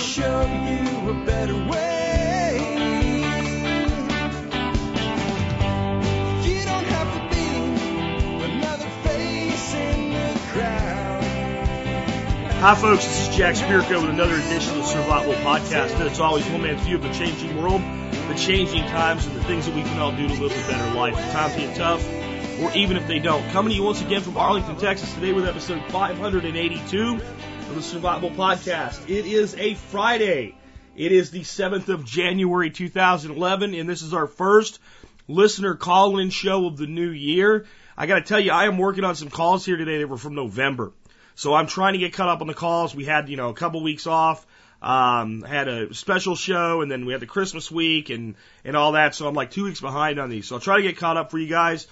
show you a better way. You don't have to be another face in the crowd. Hi, folks. This is Jack Spirko with another edition of the Survival Podcast. And it's always one man's view of the changing world, the changing times, and the things that we can all do to live a better life. If times get tough, or even if they don't. Coming to you once again from Arlington, Texas, today with episode 582 of the Survival Podcast. It is a Friday. It is the 7th of January 2011, and this is our first listener call-in show of the new year. I got to tell you, I am working on some calls here today that were from November. So I'm trying to get caught up on the calls. We had, you know, a couple weeks off. Um, had a special show and then we had the Christmas week and, and all that. So I'm like two weeks behind on these. So I'll try to get caught up for you guys.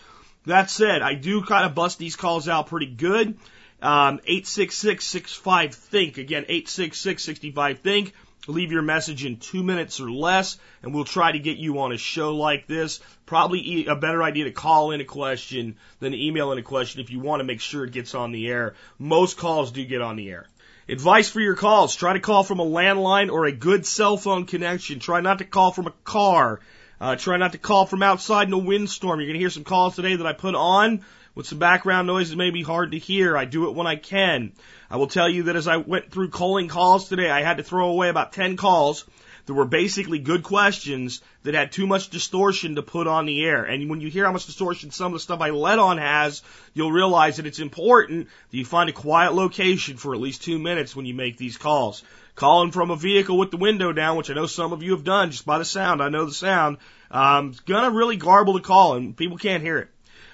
That said, I do kind of bust these calls out pretty good. Um, 866-65-THINK. Again, 866-65-THINK. Leave your message in two minutes or less, and we'll try to get you on a show like this. Probably a better idea to call in a question than email in a question if you want to make sure it gets on the air. Most calls do get on the air. Advice for your calls. Try to call from a landline or a good cell phone connection. Try not to call from a car. Uh, try not to call from outside in a windstorm. You're going to hear some calls today that I put on with some background noise it may be hard to hear. I do it when I can. I will tell you that as I went through calling calls today, I had to throw away about 10 calls that were basically good questions that had too much distortion to put on the air. And when you hear how much distortion some of the stuff I let on has, you'll realize that it's important that you find a quiet location for at least two minutes when you make these calls. Calling from a vehicle with the window down, which I know some of you have done just by the sound. I know the sound. Um, it's gonna really garble the call and people can't hear it.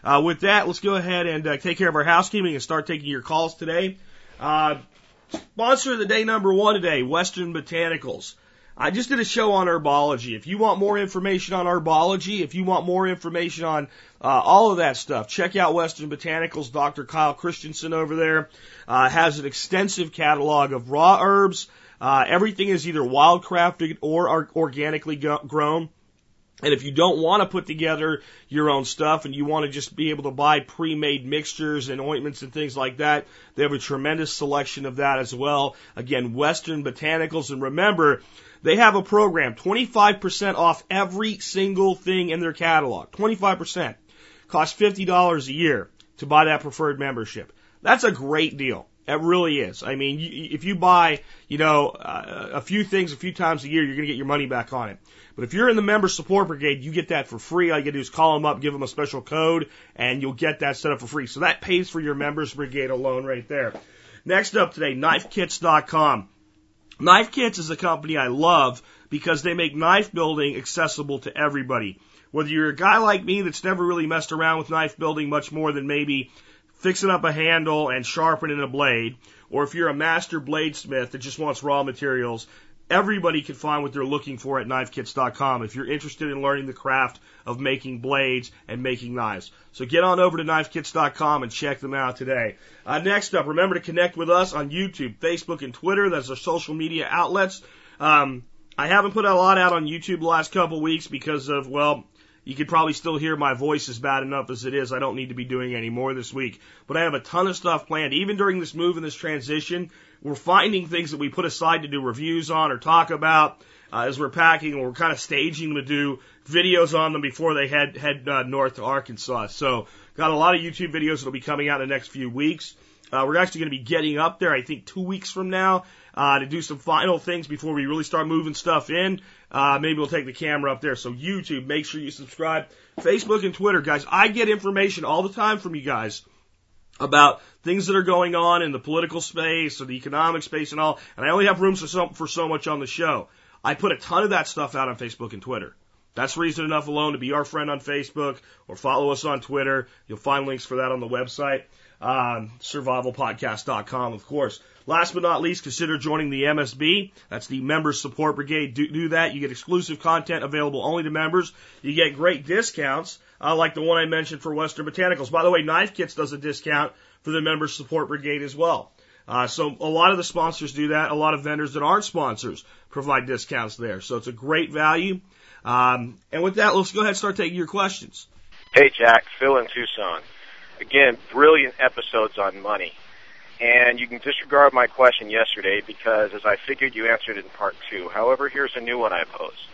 Uh, with that, let's go ahead and uh, take care of our housekeeping and start taking your calls today. Uh, sponsor of the day number one today, Western Botanicals. I just did a show on herbology. If you want more information on herbology, if you want more information on uh, all of that stuff, check out Western Botanicals. Dr. Kyle Christensen over there uh, has an extensive catalog of raw herbs. Uh, everything is either wildcrafted or or organically grown. And if you don't want to put together your own stuff and you want to just be able to buy pre-made mixtures and ointments and things like that, they have a tremendous selection of that as well. Again, Western Botanicals. And remember, they have a program, 25% off every single thing in their catalog. 25%. Costs $50 a year to buy that preferred membership. That's a great deal. It really is. I mean, you, if you buy, you know, uh, a few things a few times a year, you're going to get your money back on it. But if you're in the member support brigade, you get that for free. All you do is call them up, give them a special code, and you'll get that set up for free. So that pays for your members brigade alone right there. Next up today, knifekits.com. Knife Kits is a company I love because they make knife building accessible to everybody. Whether you're a guy like me that's never really messed around with knife building much more than maybe fixing up a handle and sharpening a blade, or if you're a master bladesmith that just wants raw materials, everybody can find what they're looking for at knifekits.com if you're interested in learning the craft of making blades and making knives. So get on over to knifekits.com and check them out today. Uh, next up, remember to connect with us on YouTube, Facebook, and Twitter. That's our social media outlets. Um, I haven't put a lot out on YouTube the last couple weeks because of, well, you could probably still hear my voice is bad enough as it is. I don't need to be doing any more this week. But I have a ton of stuff planned. Even during this move and this transition, we're finding things that we put aside to do reviews on or talk about uh, as we're packing, and we're kind of staging to do videos on them before they head head uh, north to Arkansas. So, got a lot of YouTube videos that'll be coming out in the next few weeks. Uh, we're actually going to be getting up there, I think, two weeks from now uh, to do some final things before we really start moving stuff in. Uh, maybe we'll take the camera up there. So YouTube, make sure you subscribe. Facebook and Twitter, guys. I get information all the time from you guys about things that are going on in the political space or the economic space and all. And I only have room for so, for so much on the show. I put a ton of that stuff out on Facebook and Twitter. That's reason enough alone to be our friend on Facebook or follow us on Twitter. You'll find links for that on the website. Um, survivalpodcast.com, of course. Last but not least, consider joining the MSB. That's the Members Support Brigade. Do, do that. You get exclusive content available only to members. You get great discounts, uh, like the one I mentioned for Western Botanicals. By the way, Knife Kits does a discount for the Members Support Brigade as well. Uh, so a lot of the sponsors do that. A lot of vendors that aren't sponsors provide discounts there. So it's a great value. Um, and with that, let's go ahead and start taking your questions. Hey, Jack. Phil in Tucson. Again, brilliant episodes on money. And you can disregard my question yesterday because, as I figured, you answered it in part two. However, here's a new one I pose.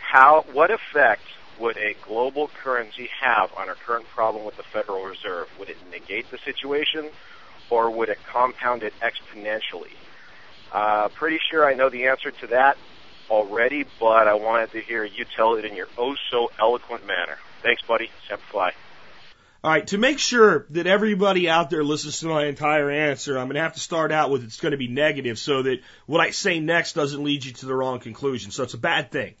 How, what effect would a global currency have on our current problem with the Federal Reserve? Would it negate the situation, or would it compound it exponentially? Uh, pretty sure I know the answer to that already, but I wanted to hear you tell it in your oh so eloquent manner. Thanks, buddy. Semper Fi. All right, to make sure that everybody out there listens to my entire answer, I'm going to have to start out with it's going to be negative so that what I say next doesn't lead you to the wrong conclusion. So it's a bad thing.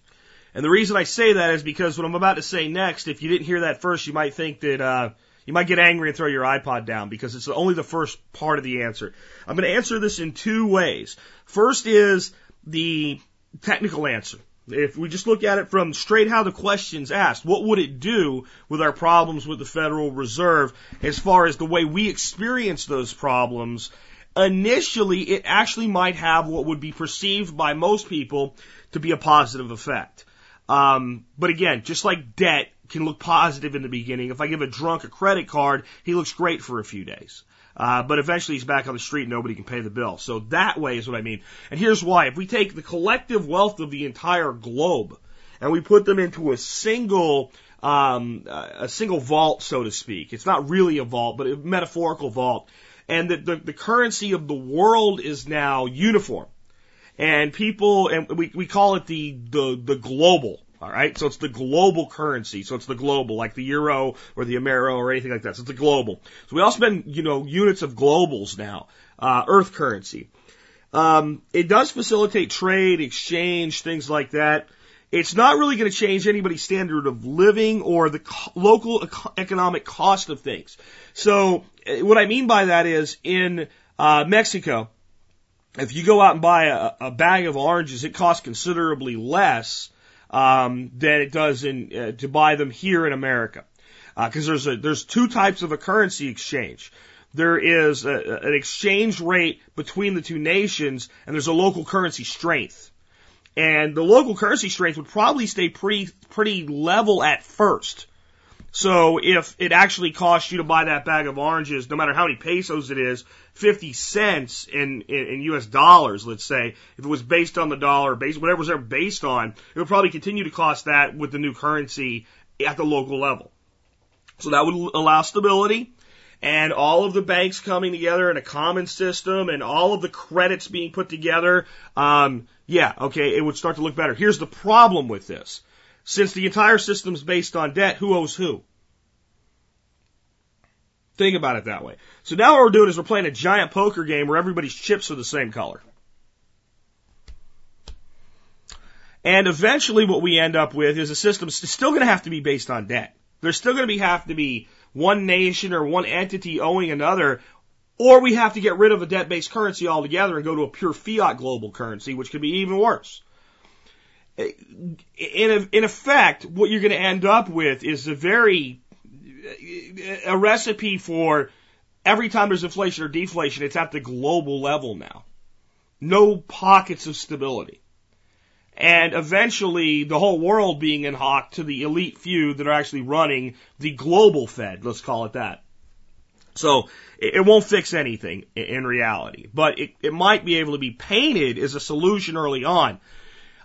And the reason I say that is because what I'm about to say next, if you didn't hear that first, you might think that, uh, you might get angry and throw your iPod down because it's only the first part of the answer. I'm going to answer this in two ways. First is the technical answer. If we just look at it from straight how the question's asked, what would it do with our problems with the Federal Reserve as far as the way we experience those problems? Initially, it actually might have what would be perceived by most people to be a positive effect. Um, but again, just like debt can look positive in the beginning, if I give a drunk a credit card, he looks great for a few days. Uh, but eventually he's back on the street and nobody can pay the bill. So that way is what I mean. And here's why. If we take the collective wealth of the entire globe and we put them into a single, um, a single vault, so to speak, it's not really a vault, but a metaphorical vault, and that the, the currency of the world is now uniform. And people, and we, we call it the, the, the global. All right. So it's the global currency. So it's the global, like the euro or the Amero or anything like that. So it's the global. So we all spend, you know, units of globals now, uh, earth currency. Um, it does facilitate trade, exchange, things like that. It's not really going to change anybody's standard of living or the co- local eco- economic cost of things. So uh, what I mean by that is in uh, Mexico, if you go out and buy a, a bag of oranges, it costs considerably less um, than it does in uh, to buy them here in America. Uh because uh, there's a, there's two types of a currency exchange. There is a, an exchange rate between the two nations, and there's a local currency strength. And the local currency strength would probably stay pretty pretty level at first. So if it actually costs you to buy that bag of oranges, no matter how many pesos it is, 50 cents in, in, in US dollars, let's say, if it was based on the dollar, based, whatever was ever based on, it would probably continue to cost that with the new currency at the local level. So that would allow stability and all of the banks coming together in a common system and all of the credits being put together. Um, yeah, okay, it would start to look better. Here's the problem with this. Since the entire system is based on debt, who owes who? Think about it that way. So now what we're doing is we're playing a giant poker game where everybody's chips are the same color. And eventually what we end up with is a system still going to have to be based on debt. There's still going to be, have to be one nation or one entity owing another, or we have to get rid of a debt-based currency altogether and go to a pure fiat global currency, which could be even worse in, in effect, what you're going to end up with is a very, a recipe for every time there's inflation or deflation, it's at the global level now. No pockets of stability. And eventually the whole world being in hock to the elite few that are actually running the global Fed, let's call it that. So it, won't fix anything in reality, but it, it might be able to be painted as a solution early on.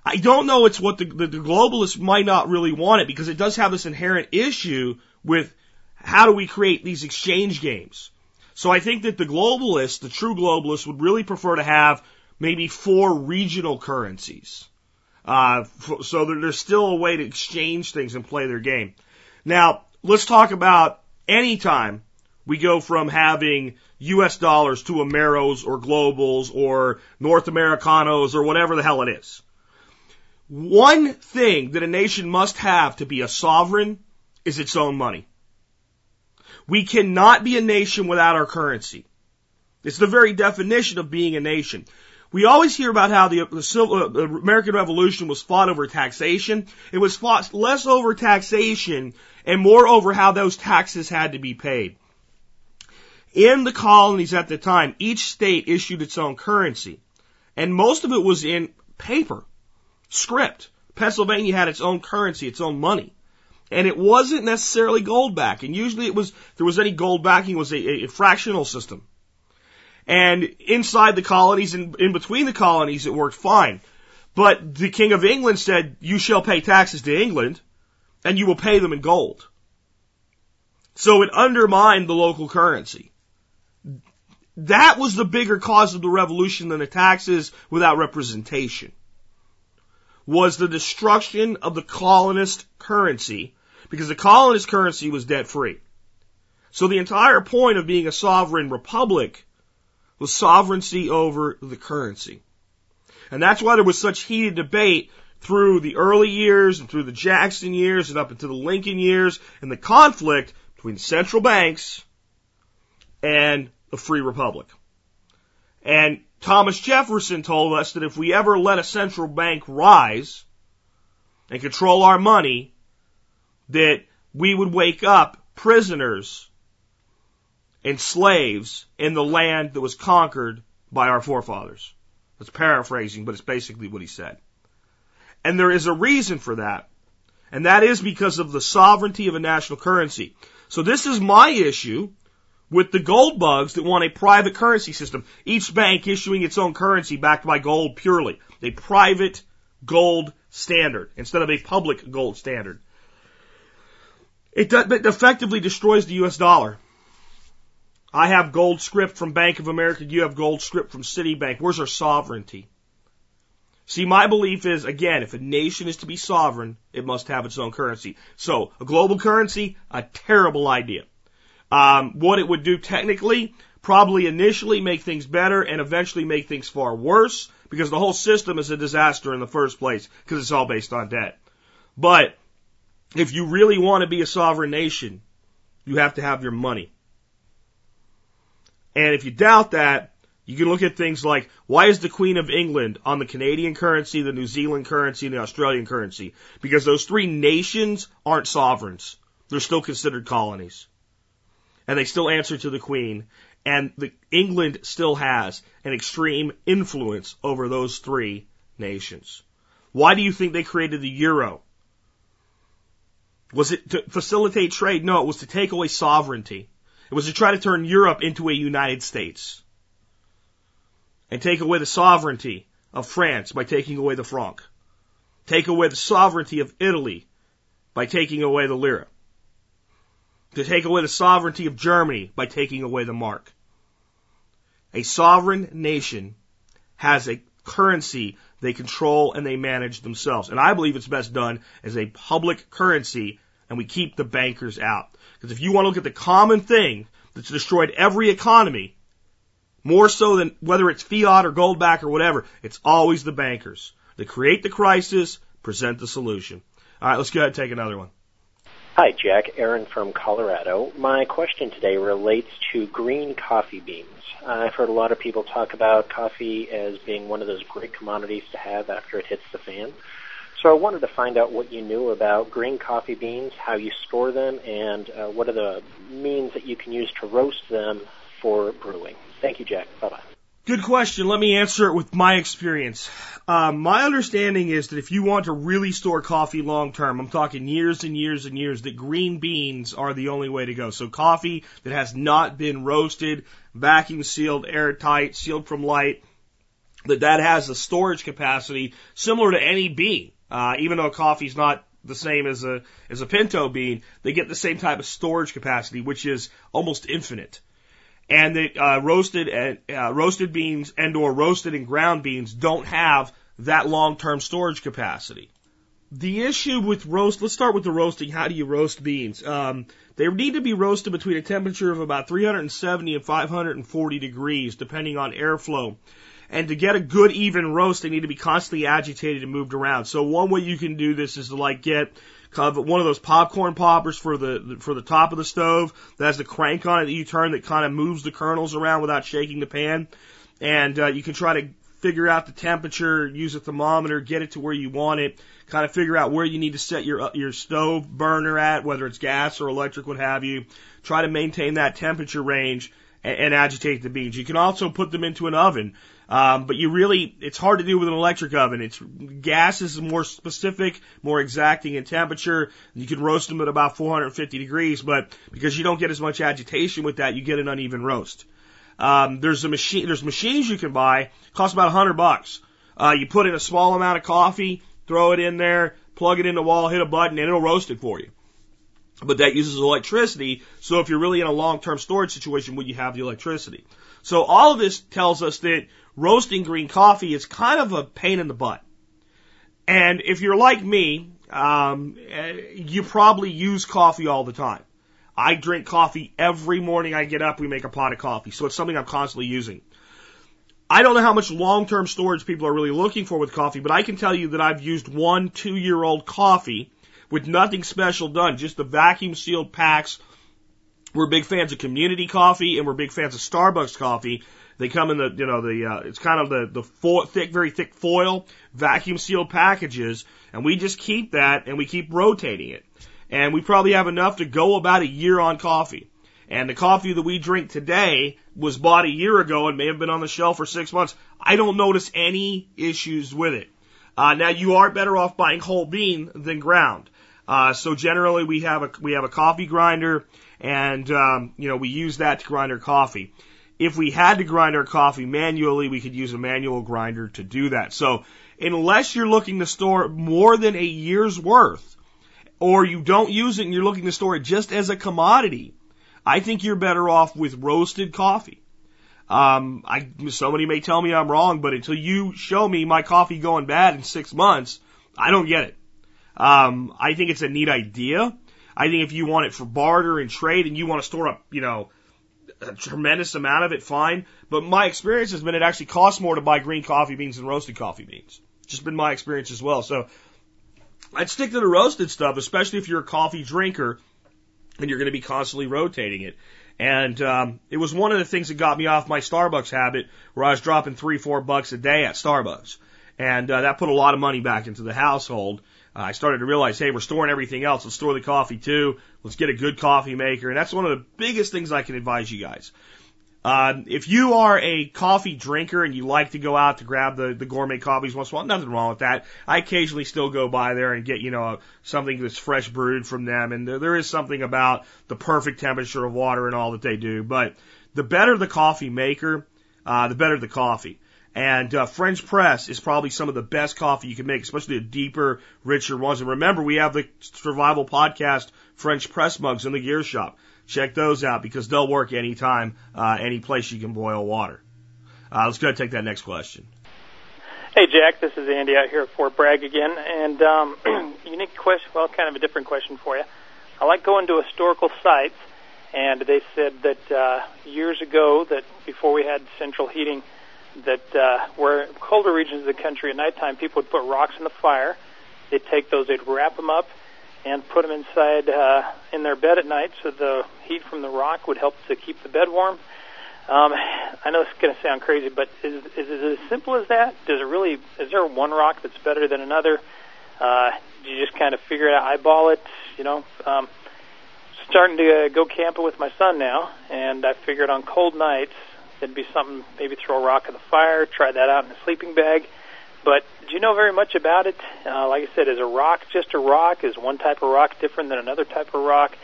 I don't know it's what the, the, the globalists might not really want it because it does have this inherent issue with how do we create these exchange games. So I think that the globalists, the true globalists, would really prefer to have maybe four regional currencies. Uh, so there's still a way to exchange things and play their game. Now, let's talk about any time we go from having US dollars to Ameros or Globals or North Americanos or whatever the hell it is. One thing that a nation must have to be a sovereign is its own money. We cannot be a nation without our currency. It's the very definition of being a nation. We always hear about how the, the, Civil, uh, the American Revolution was fought over taxation. It was fought less over taxation and more over how those taxes had to be paid. In the colonies at the time, each state issued its own currency, and most of it was in paper script. Pennsylvania had its own currency, its own money. And it wasn't necessarily gold backing. Usually it was, there was any gold backing, it was a, a fractional system. And inside the colonies and in between the colonies, it worked fine. But the King of England said, you shall pay taxes to England and you will pay them in gold. So it undermined the local currency. That was the bigger cause of the revolution than the taxes without representation. Was the destruction of the colonist currency because the colonist currency was debt free. So the entire point of being a sovereign republic was sovereignty over the currency. And that's why there was such heated debate through the early years and through the Jackson years and up into the Lincoln years and the conflict between central banks and the free republic. And Thomas Jefferson told us that if we ever let a central bank rise and control our money, that we would wake up prisoners and slaves in the land that was conquered by our forefathers. That's paraphrasing, but it's basically what he said. And there is a reason for that. And that is because of the sovereignty of a national currency. So this is my issue with the gold bugs that want a private currency system. Each bank issuing its own currency backed by gold purely. A private gold standard instead of a public gold standard. It, it effectively destroys the US dollar. I have gold script from Bank of America. You have gold script from Citibank. Where's our sovereignty? See, my belief is, again, if a nation is to be sovereign, it must have its own currency. So, a global currency, a terrible idea. Um, what it would do technically, probably initially make things better and eventually make things far worse because the whole system is a disaster in the first place because it's all based on debt. But if you really want to be a sovereign nation, you have to have your money. And if you doubt that, you can look at things like why is the Queen of England on the Canadian currency, the New Zealand currency, and the Australian currency? Because those three nations aren't sovereigns. They're still considered colonies. And they still answer to the Queen. And the, England still has an extreme influence over those three nations. Why do you think they created the euro? Was it to facilitate trade? No, it was to take away sovereignty. It was to try to turn Europe into a United States. And take away the sovereignty of France by taking away the franc. Take away the sovereignty of Italy by taking away the lira. To take away the sovereignty of Germany by taking away the mark. A sovereign nation has a currency they control and they manage themselves. And I believe it's best done as a public currency and we keep the bankers out. Because if you want to look at the common thing that's destroyed every economy, more so than whether it's fiat or gold back or whatever, it's always the bankers. They create the crisis, present the solution. All right, let's go ahead and take another one. Hi, Jack. Aaron from Colorado. My question today relates to green coffee beans. I've heard a lot of people talk about coffee as being one of those great commodities to have after it hits the fan. So I wanted to find out what you knew about green coffee beans, how you store them, and uh, what are the means that you can use to roast them for brewing. Thank you, Jack. Bye bye. Good question. Let me answer it with my experience. Um, my understanding is that if you want to really store coffee long term, I'm talking years and years and years, that green beans are the only way to go. So coffee that has not been roasted, vacuum sealed, airtight, sealed from light, that that has a storage capacity similar to any bean. Uh, even though coffee's not the same as a as a pinto bean, they get the same type of storage capacity, which is almost infinite and the uh, roasted and uh, roasted beans and or roasted and ground beans don't have that long-term storage capacity. The issue with roast, let's start with the roasting. How do you roast beans? Um, they need to be roasted between a temperature of about 370 and 540 degrees, depending on airflow. And to get a good even roast, they need to be constantly agitated and moved around. So one way you can do this is to like get kind of one of those popcorn poppers for the for the top of the stove that has the crank on it that you turn that kind of moves the kernels around without shaking the pan, and uh, you can try to figure out the temperature, use a thermometer, get it to where you want it, kind of figure out where you need to set your uh, your stove burner at, whether it's gas or electric, what have you. Try to maintain that temperature range and, and agitate the beans. You can also put them into an oven. Um, but you really, it's hard to do with an electric oven. It's gas is more specific, more exacting in temperature. You can roast them at about 450 degrees, but because you don't get as much agitation with that, you get an uneven roast. Um, there's a machine, there's machines you can buy, cost about a hundred bucks. Uh, you put in a small amount of coffee, throw it in there, plug it in the wall, hit a button, and it'll roast it for you. But that uses electricity, so if you're really in a long-term storage situation, would you have the electricity? So all of this tells us that roasting green coffee is kind of a pain in the butt. And if you're like me, um, you probably use coffee all the time. I drink coffee every morning I get up. We make a pot of coffee. So it's something I'm constantly using. I don't know how much long-term storage people are really looking for with coffee, but I can tell you that I've used one two-year-old coffee with nothing special done, just the vacuum sealed packs. We're big fans of community coffee and we're big fans of Starbucks coffee. They come in the, you know, the, uh, it's kind of the, the fo- thick, very thick foil, vacuum sealed packages, and we just keep that and we keep rotating it. And we probably have enough to go about a year on coffee. And the coffee that we drink today was bought a year ago and may have been on the shelf for six months. I don't notice any issues with it. Uh, now you are better off buying whole bean than ground. Uh, so generally we have a, we have a coffee grinder and, um, you know, we use that to grind our coffee if we had to grind our coffee manually, we could use a manual grinder to do that. So unless you're looking to store more than a year's worth, or you don't use it and you're looking to store it just as a commodity, I think you're better off with roasted coffee. Um, I, somebody may tell me I'm wrong, but until you show me my coffee going bad in six months, I don't get it. Um, I think it's a neat idea. I think if you want it for barter and trade and you want to store up, you know, a tremendous amount of it, fine. But my experience has been it actually costs more to buy green coffee beans than roasted coffee beans. Just been my experience as well. So I'd stick to the roasted stuff, especially if you're a coffee drinker and you're going to be constantly rotating it. And um, it was one of the things that got me off my Starbucks habit, where I was dropping three, four bucks a day at Starbucks, and uh, that put a lot of money back into the household. I started to realize, hey, we're storing everything else. Let's store the coffee too. Let's get a good coffee maker. And that's one of the biggest things I can advise you guys. Uh, if you are a coffee drinker and you like to go out to grab the, the gourmet coffees once in a while, nothing wrong with that. I occasionally still go by there and get, you know, something that's fresh brewed from them. And there, there is something about the perfect temperature of water and all that they do. But the better the coffee maker, uh, the better the coffee. And uh, French press is probably some of the best coffee you can make, especially the deeper, richer ones. And remember, we have the Survival Podcast French press mugs in the gear shop. Check those out because they'll work anytime, uh, any place you can boil water. Uh, let's go take that next question. Hey, Jack, this is Andy out here at Fort Bragg again. And um, unique question, well, kind of a different question for you. I like going to historical sites, and they said that uh, years ago, that before we had central heating, that uh, where colder regions of the country at nighttime, people would put rocks in the fire. They'd take those, they'd wrap them up, and put them inside uh, in their bed at night, so the heat from the rock would help to keep the bed warm. Um, I know it's going to sound crazy, but is, is it as simple as that? Does it really? Is there one rock that's better than another? Uh, do you just kind of figure it out, eyeball it? You know, um, starting to go camping with my son now, and I figured on cold nights It'd be something, maybe throw a rock in the fire, try that out in a sleeping bag. But do you know very much about it? Uh, like I said, is a rock just a rock? Is one type of rock different than another type of rock?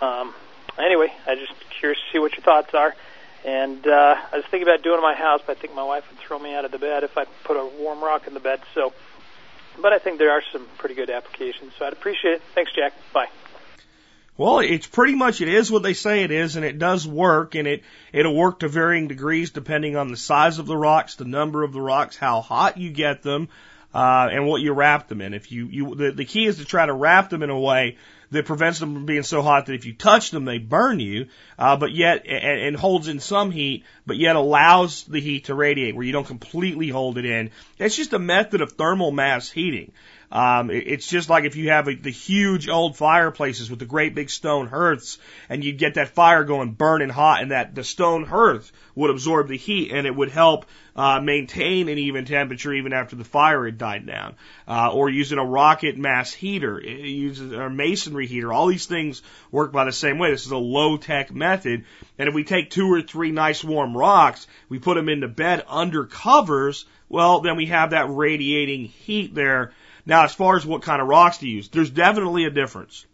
Um, anyway, I'm just curious to see what your thoughts are. And uh, I was thinking about doing it in my house, but I think my wife would throw me out of the bed if I put a warm rock in the bed. So, but I think there are some pretty good applications. So I'd appreciate it. Thanks, Jack. Bye. Well, it's pretty much it is what they say it is, and it does work, and it it'll work to varying degrees depending on the size of the rocks, the number of the rocks, how hot you get them, uh, and what you wrap them in. If you you the, the key is to try to wrap them in a way that prevents them from being so hot that if you touch them they burn you, uh, but yet and, and holds in some heat, but yet allows the heat to radiate where you don't completely hold it in. It's just a method of thermal mass heating. Um, it's just like if you have a, the huge old fireplaces with the great big stone hearths, and you get that fire going burning hot, and that the stone hearth would absorb the heat, and it would help uh, maintain an even temperature even after the fire had died down. Uh, or using a rocket mass heater, uses a masonry heater. All these things work by the same way. This is a low tech method, and if we take two or three nice warm rocks, we put them into bed under covers. Well, then we have that radiating heat there now, as far as what kind of rocks to use, there's definitely a difference.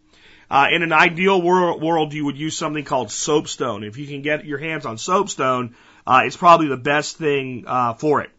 Uh, in an ideal world, world, you would use something called soapstone. If you can get your hands on soapstone, uh, it's probably the best thing uh, for it.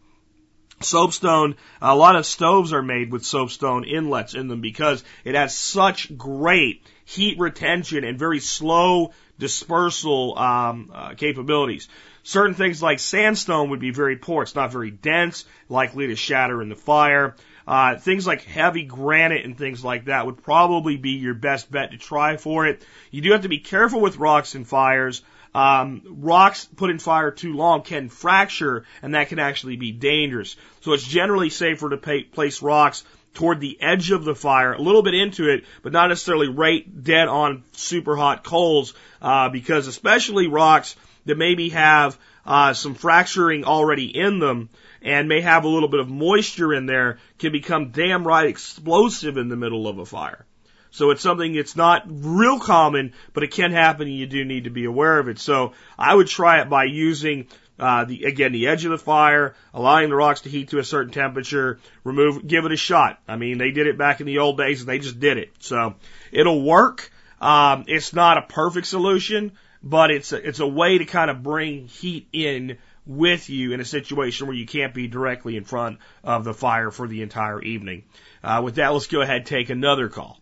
Soapstone, a lot of stoves are made with soapstone inlets in them because it has such great heat retention and very slow dispersal um, uh, capabilities. Certain things like sandstone would be very poor. It's not very dense, likely to shatter in the fire. Uh, things like heavy granite and things like that would probably be your best bet to try for it. You do have to be careful with rocks and fires. Um, rocks put in fire too long can fracture, and that can actually be dangerous. So it's generally safer to pay, place rocks toward the edge of the fire, a little bit into it, but not necessarily right dead on super hot coals, uh, because especially rocks that maybe have uh, some fracturing already in them and may have a little bit of moisture in there can become damn right explosive in the middle of a fire. So it's something that's not real common, but it can happen and you do need to be aware of it. So I would try it by using uh, the, again, the edge of the fire, allowing the rocks to heat to a certain temperature, remove, give it a shot. I mean, they did it back in the old days and they just did it. So it'll work. Um, it's not a perfect solution, but it's a, it's a way to kind of bring heat in with you in a situation where you can't be directly in front of the fire for the entire evening. Uh, with that, let's go ahead and take another call.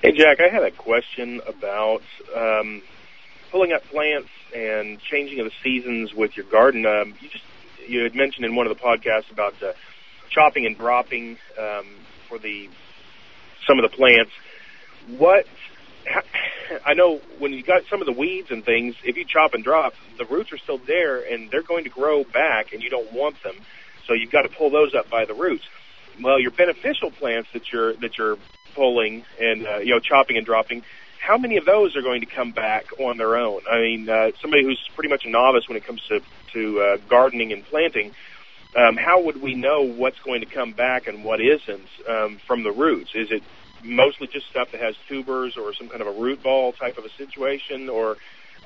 Hey, Jack, I had a question about um, pulling up plants and changing of the seasons with your garden. Um, you just you had mentioned in one of the podcasts about uh, chopping and dropping um, for the some of the plants. What I know when you got some of the weeds and things, if you chop and drop, the roots are still there and they're going to grow back, and you don't want them, so you've got to pull those up by the roots. Well, your beneficial plants that you're that you're pulling and uh, you know chopping and dropping, how many of those are going to come back on their own? I mean, uh, somebody who's pretty much a novice when it comes to to uh, gardening and planting, um, how would we know what's going to come back and what isn't um, from the roots? Is it mostly just stuff that has tubers or some kind of a root ball type of a situation, or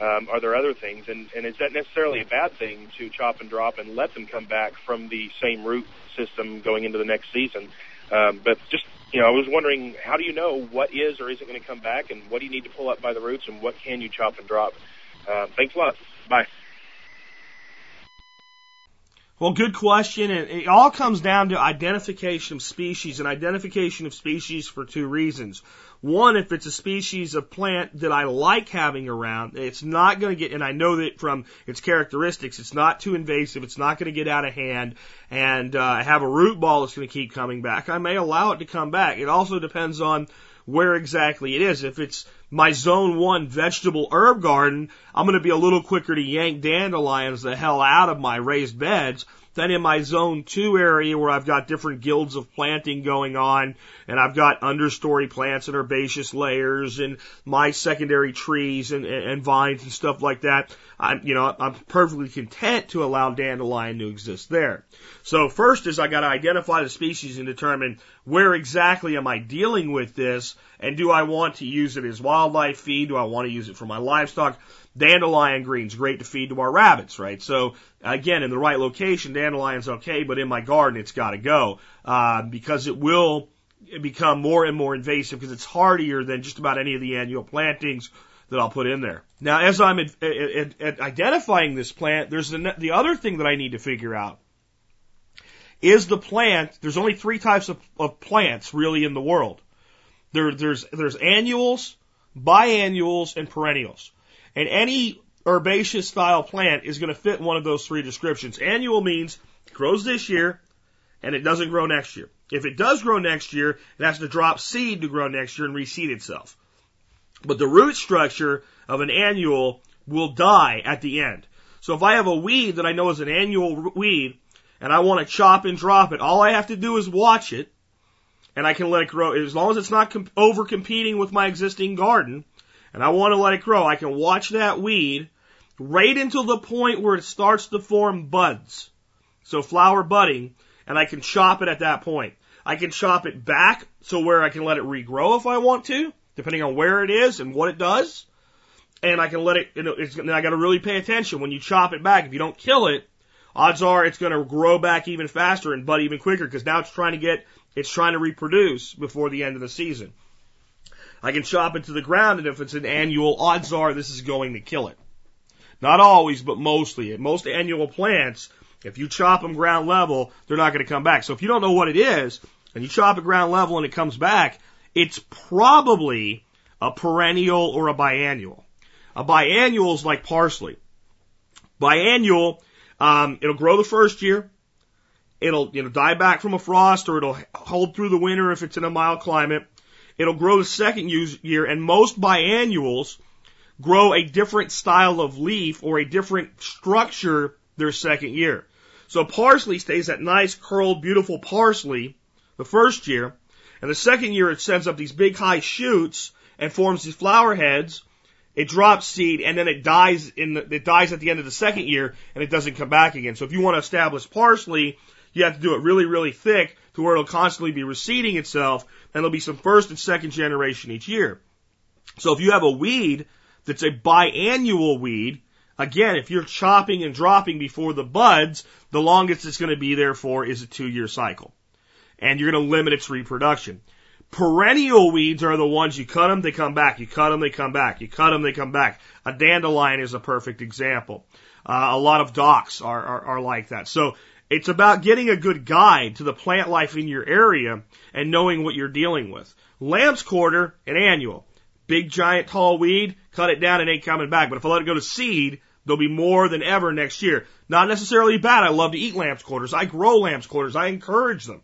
um, are there other things? And, and is that necessarily a bad thing to chop and drop and let them come back from the same root system going into the next season? Um, but just you know, I was wondering, how do you know what is or isn't going to come back, and what do you need to pull up by the roots, and what can you chop and drop? Uh, thanks a lot. Bye. Well, good question. And it all comes down to identification of species and identification of species for two reasons. One, if it's a species of plant that I like having around, it's not going to get, and I know that from its characteristics, it's not too invasive, it's not going to get out of hand, and uh, have a root ball that's going to keep coming back. I may allow it to come back. It also depends on where exactly it is. If it's my zone one vegetable herb garden, I'm going to be a little quicker to yank dandelions the hell out of my raised beds than in my zone two area where I've got different guilds of planting going on and I've got understory plants and herbaceous layers and my secondary trees and, and vines and stuff like that. I'm, you know, I'm perfectly content to allow dandelion to exist there. So first is I got to identify the species and determine where exactly am I dealing with this and do I want to use it as wildlife feed? Do I want to use it for my livestock? Dandelion green's great to feed to our rabbits, right? So again, in the right location, dandelion's okay, but in my garden, it's got to go uh, because it will become more and more invasive because it's hardier than just about any of the annual plantings that I'll put in there. Now, as I'm at, at, at identifying this plant, there's the, the other thing that I need to figure out is the plant. There's only three types of, of plants really in the world. There, there's there's annuals, biannuals, and perennials. And any herbaceous style plant is going to fit one of those three descriptions. Annual means grows this year and it doesn't grow next year. If it does grow next year, it has to drop seed to grow next year and reseed itself. But the root structure of an annual will die at the end. So if I have a weed that I know is an annual weed and I want to chop and drop it, all I have to do is watch it and I can let it grow. As long as it's not over competing with my existing garden, and I want to let it grow, I can watch that weed right until the point where it starts to form buds. So flower budding, and I can chop it at that point. I can chop it back so where I can let it regrow if I want to, depending on where it is and what it does. And I can let it, you know, it's, I gotta really pay attention when you chop it back. If you don't kill it, odds are it's gonna grow back even faster and bud even quicker because now it's trying to get, it's trying to reproduce before the end of the season. I can chop it to the ground, and if it's an annual, odds are this is going to kill it. Not always, but mostly. Most annual plants, if you chop them ground level, they're not going to come back. So if you don't know what it is, and you chop it ground level and it comes back, it's probably a perennial or a biannual. A biannual is like parsley. Biannual, um, it'll grow the first year. It'll, you know, die back from a frost or it'll hold through the winter if it's in a mild climate. It'll grow the second year and most biannuals grow a different style of leaf or a different structure their second year. So parsley stays that nice curled beautiful parsley the first year and the second year it sends up these big high shoots and forms these flower heads it drops seed and then it dies in the, it dies at the end of the second year and it doesn't come back again. So if you want to establish parsley, you have to do it really, really thick to where it'll constantly be reseeding itself and there'll be some first and second generation each year. So if you have a weed that's a biannual weed, again, if you're chopping and dropping before the buds, the longest it's going to be there for is a two year cycle. And you're going to limit its reproduction. Perennial weeds are the ones you cut them, they come back. You cut them, they come back. You cut them, they come back. A dandelion is a perfect example. Uh, a lot of docks are, are, are like that. So it's about getting a good guide to the plant life in your area and knowing what you're dealing with. Lamb's quarter, an annual. Big, giant, tall weed, cut it down, it ain't coming back. But if I let it go to seed, there'll be more than ever next year. Not necessarily bad. I love to eat lamb's quarters. I grow lamb's quarters. I encourage them.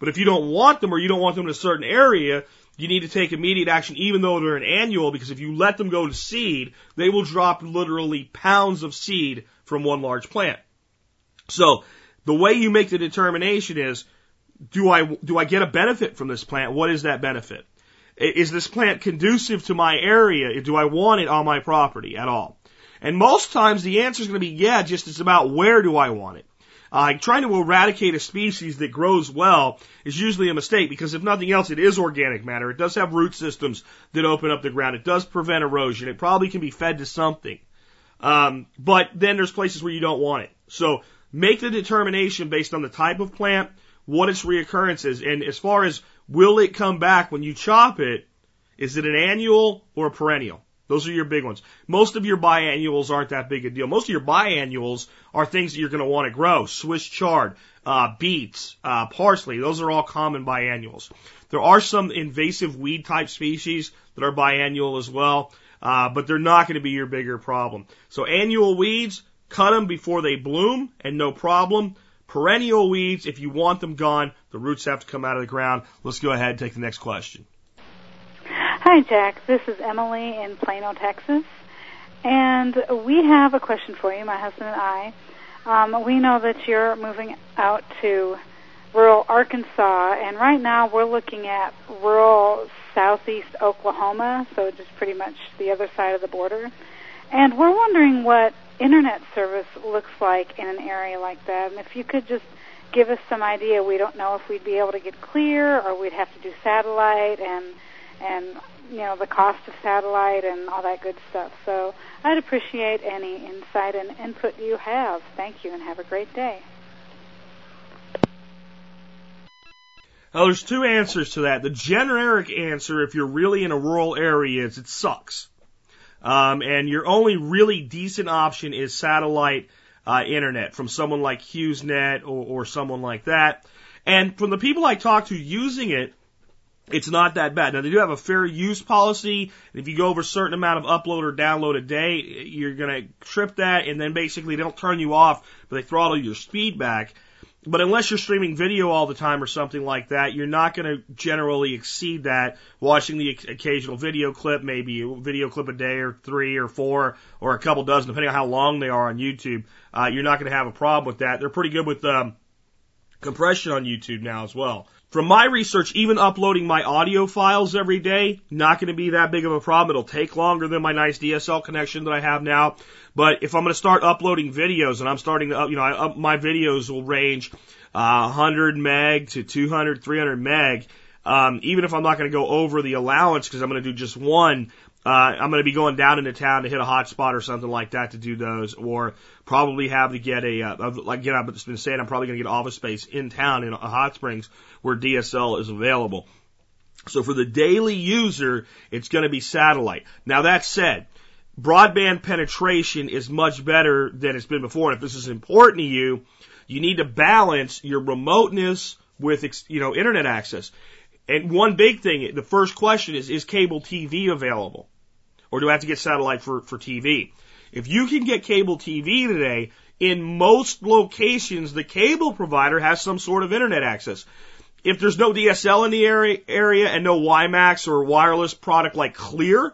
But if you don't want them or you don't want them in a certain area, you need to take immediate action even though they're an annual because if you let them go to seed, they will drop literally pounds of seed from one large plant. So the way you make the determination is, do I, do I get a benefit from this plant? What is that benefit? Is this plant conducive to my area? Do I want it on my property at all? And most times the answer is going to be yeah, just it's about where do I want it. Uh, trying to eradicate a species that grows well is usually a mistake because if nothing else, it is organic matter. It does have root systems that open up the ground. It does prevent erosion. It probably can be fed to something. Um, but then there's places where you don't want it. So make the determination based on the type of plant, what its reoccurrence is, and as far as will it come back when you chop it, is it an annual or a perennial? Those are your big ones. Most of your biannuals aren't that big a deal. Most of your biannuals are things that you're going to want to grow. Swiss chard, uh, beets, uh, parsley. Those are all common biannuals. There are some invasive weed type species that are biannual as well, uh, but they're not going to be your bigger problem. So annual weeds, cut them before they bloom and no problem. Perennial weeds, if you want them gone, the roots have to come out of the ground. Let's go ahead and take the next question. Hi, Jack. This is Emily in Plano, Texas. And we have a question for you, my husband and I. Um, we know that you're moving out to rural Arkansas, and right now we're looking at rural southeast Oklahoma, so just pretty much the other side of the border. And we're wondering what internet service looks like in an area like that. And if you could just give us some idea, we don't know if we'd be able to get clear or we'd have to do satellite and and you know the cost of satellite and all that good stuff. So I'd appreciate any insight and input you have. Thank you, and have a great day. Now, there's two answers to that. The generic answer, if you're really in a rural area, is it sucks. Um, and your only really decent option is satellite uh, internet from someone like HughesNet or, or someone like that. And from the people I talk to using it, it's not that bad. Now they do have a fair use policy. If you go over a certain amount of upload or download a day, you're to trip that and then basically they'll turn you off, but they throttle your speed back. But unless you're streaming video all the time or something like that, you're not going to generally exceed that watching the occasional video clip, maybe a video clip a day or three or four or a couple dozen, depending on how long they are on YouTube. Uh, you're not going to have a problem with that. They're pretty good with um, compression on YouTube now as well. From my research, even uploading my audio files every day, not going to be that big of a problem. It'll take longer than my nice DSL connection that I have now. But if I'm going to start uploading videos, and I'm starting to, you know, I, my videos will range uh, 100 meg to 200, 300 meg. Um, even if I'm not going to go over the allowance because I'm going to do just one, uh, I'm going to be going down into town to hit a hot spot or something like that to do those, or probably have to get a, uh, like again, I've been saying I'm probably going to get office space in town in a Hot Springs where DSL is available. So for the daily user, it's going to be satellite. Now that said, broadband penetration is much better than it's been before. And if this is important to you, you need to balance your remoteness with, you know, internet access. And one big thing, the first question is, is cable TV available? Or do I have to get satellite for, for TV? If you can get cable TV today, in most locations, the cable provider has some sort of internet access. If there's no DSL in the area, area and no WiMAX or wireless product like Clear,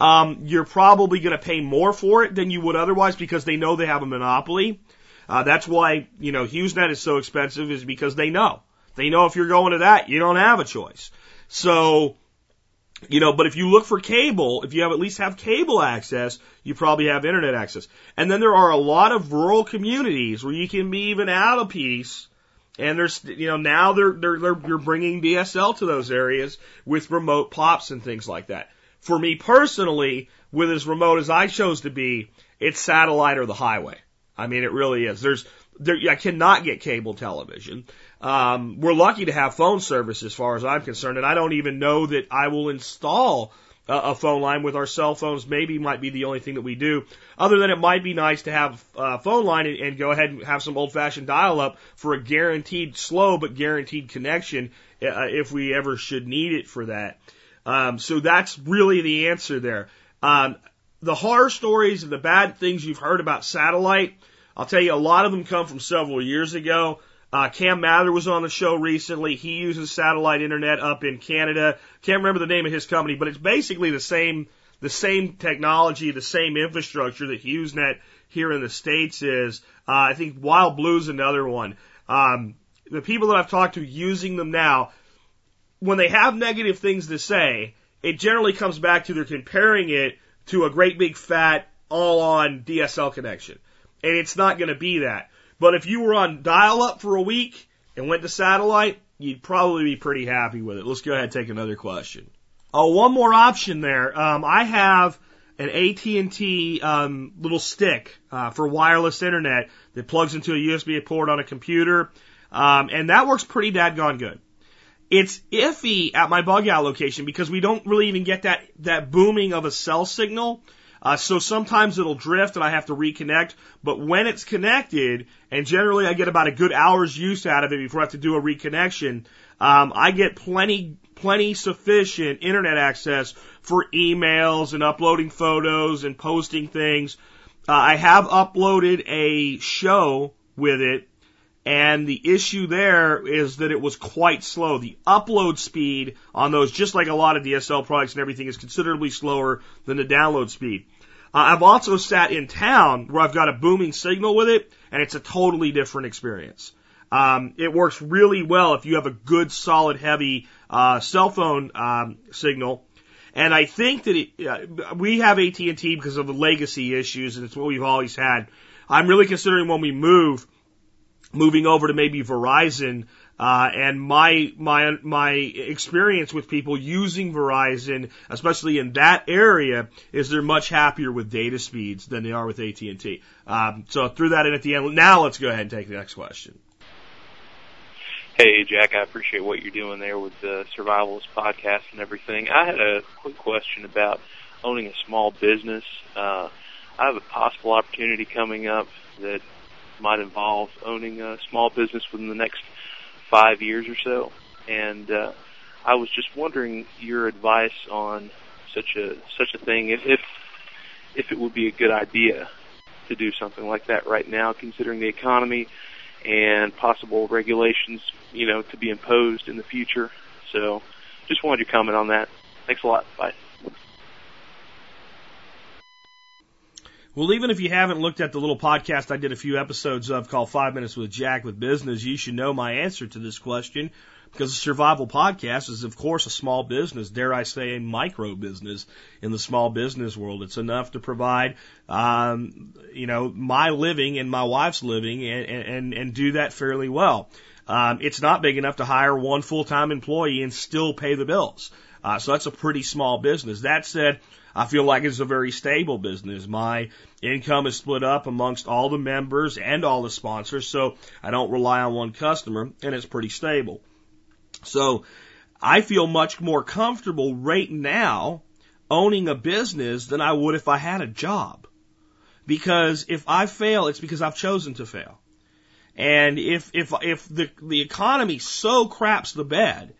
um, you're probably going to pay more for it than you would otherwise because they know they have a monopoly. Uh, that's why, you know, HughesNet is so expensive is because they know. They know if you're going to that, you don't have a choice. So, you know, but if you look for cable, if you have at least have cable access, you probably have internet access. And then there are a lot of rural communities where you can be even out a piece. And there's, you know, now they're, they're, they're, you're bringing DSL to those areas with remote pops and things like that. For me personally, with as remote as I chose to be, it's satellite or the highway. I mean, it really is. There's, there, I cannot get cable television. Um, we're lucky to have phone service as far as I'm concerned, and I don't even know that I will install a, a phone line with our cell phones. Maybe might be the only thing that we do. Other than it might be nice to have a phone line and, and go ahead and have some old-fashioned dial-up for a guaranteed slow but guaranteed connection uh, if we ever should need it for that. Um, so that's really the answer there. Um, the horror stories and the bad things you've heard about satellite, I'll tell you, a lot of them come from several years ago. Uh, Cam Mather was on the show recently. He uses satellite internet up in Canada. Can't remember the name of his company, but it's basically the same, the same technology, the same infrastructure that HughesNet here in the States is. Uh, I think Wild Blue's another one. Um, the people that I've talked to using them now, when they have negative things to say, it generally comes back to they're comparing it to a great big fat all on DSL connection. And it's not going to be that. But if you were on dial up for a week and went to satellite, you'd probably be pretty happy with it. Let's go ahead and take another question. Oh, one more option there. Um, I have an AT&T um, little stick uh, for wireless internet that plugs into a USB port on a computer, um, and that works pretty dadgone good. It's iffy at my bug out location because we don't really even get that that booming of a cell signal. Uh, so sometimes it'll drift and I have to reconnect. But when it's connected, and generally I get about a good hour's use out of it before I have to do a reconnection, um, I get plenty, plenty sufficient internet access for emails and uploading photos and posting things. Uh, I have uploaded a show with it and the issue there is that it was quite slow. The upload speed on those, just like a lot of DSL products and everything, is considerably slower than the download speed. Uh, I've also sat in town where I've got a booming signal with it, and it's a totally different experience. Um, it works really well if you have a good, solid, heavy uh, cell phone um, signal. And I think that it, uh, we have AT&T because of the legacy issues, and it's what we've always had. I'm really considering when we move moving over to maybe Verizon, uh, and my my my experience with people using Verizon, especially in that area, is they're much happier with data speeds than they are with AT and T. Um, so threw that in at the end. Now let's go ahead and take the next question. Hey Jack, I appreciate what you're doing there with the Survivalist podcast and everything. I had a quick question about owning a small business. Uh, I have a possible opportunity coming up that might involve owning a small business within the next five years or so. And uh, I was just wondering your advice on such a such a thing, if if, it would be a good idea to do something like that right now, considering the economy and possible regulations, you know, to be imposed in the future. So, just wanted your comment on that. Thanks a lot. Bye. Well, even if you haven't looked at the little podcast I did a few episodes of called Five Minutes with Jack with Business, you should know my answer to this question because the survival podcast is, of course, a small business, dare I say, a micro business in the small business world. It's enough to provide, um, you know, my living and my wife's living and, and, and do that fairly well. Um, it's not big enough to hire one full-time employee and still pay the bills. Uh, so that's a pretty small business. That said, I feel like it's a very stable business. My income is split up amongst all the members and all the sponsors, so I don't rely on one customer, and it's pretty stable. So I feel much more comfortable right now owning a business than I would if I had a job. Because if I fail, it's because I've chosen to fail. And if, if, if the, the economy so craps the bed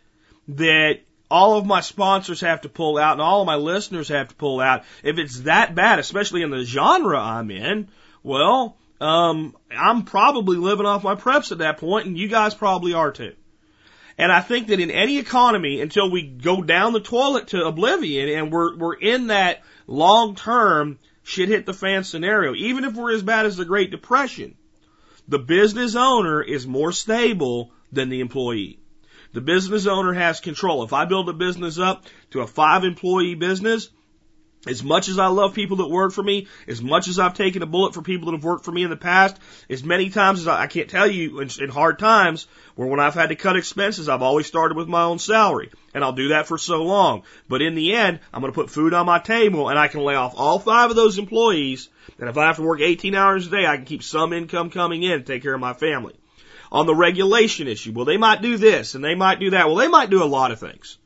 that all of my sponsors have to pull out and all of my listeners have to pull out, if it's that bad, especially in the genre I'm in, well, um, I'm probably living off my preps at that point and you guys probably are too. And I think that in any economy, until we go down the toilet to oblivion and we're, we're in that long term shit hit the fan scenario, even if we're as bad as the Great Depression, the business owner is more stable than the employee. The business owner has control. If I build a business up to a five employee business, as much as I love people that work for me, as much as I've taken a bullet for people that have worked for me in the past, as many times as I, I can't tell you in, in hard times where when I've had to cut expenses, I've always started with my own salary. And I'll do that for so long. But in the end, I'm going to put food on my table and I can lay off all five of those employees. And if I have to work 18 hours a day, I can keep some income coming in to take care of my family. On the regulation issue, well, they might do this and they might do that. Well, they might do a lot of things.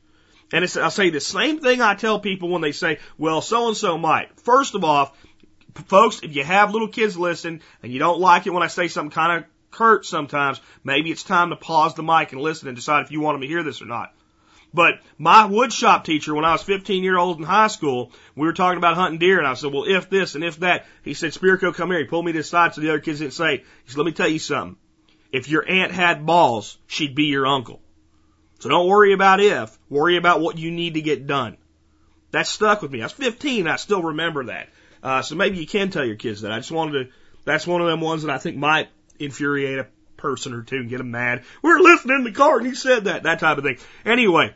And it's, I say the same thing I tell people when they say, well, so and so might. First of all, folks, if you have little kids listen and you don't like it when I say something kind of curt sometimes, maybe it's time to pause the mic and listen and decide if you want them to hear this or not. But my woodshop teacher, when I was 15 year old in high school, we were talking about hunting deer, and I said, "Well, if this and if that," he said, "Spirko, come here." He pulled me to the side so the other kids didn't say. He said, "Let me tell you something. If your aunt had balls, she'd be your uncle." So don't worry about if, worry about what you need to get done. That stuck with me. I was 15 and I still remember that. Uh, so maybe you can tell your kids that. I just wanted to, that's one of them ones that I think might infuriate a person or two and get them mad. We were listening in the car and he said that, that type of thing. Anyway,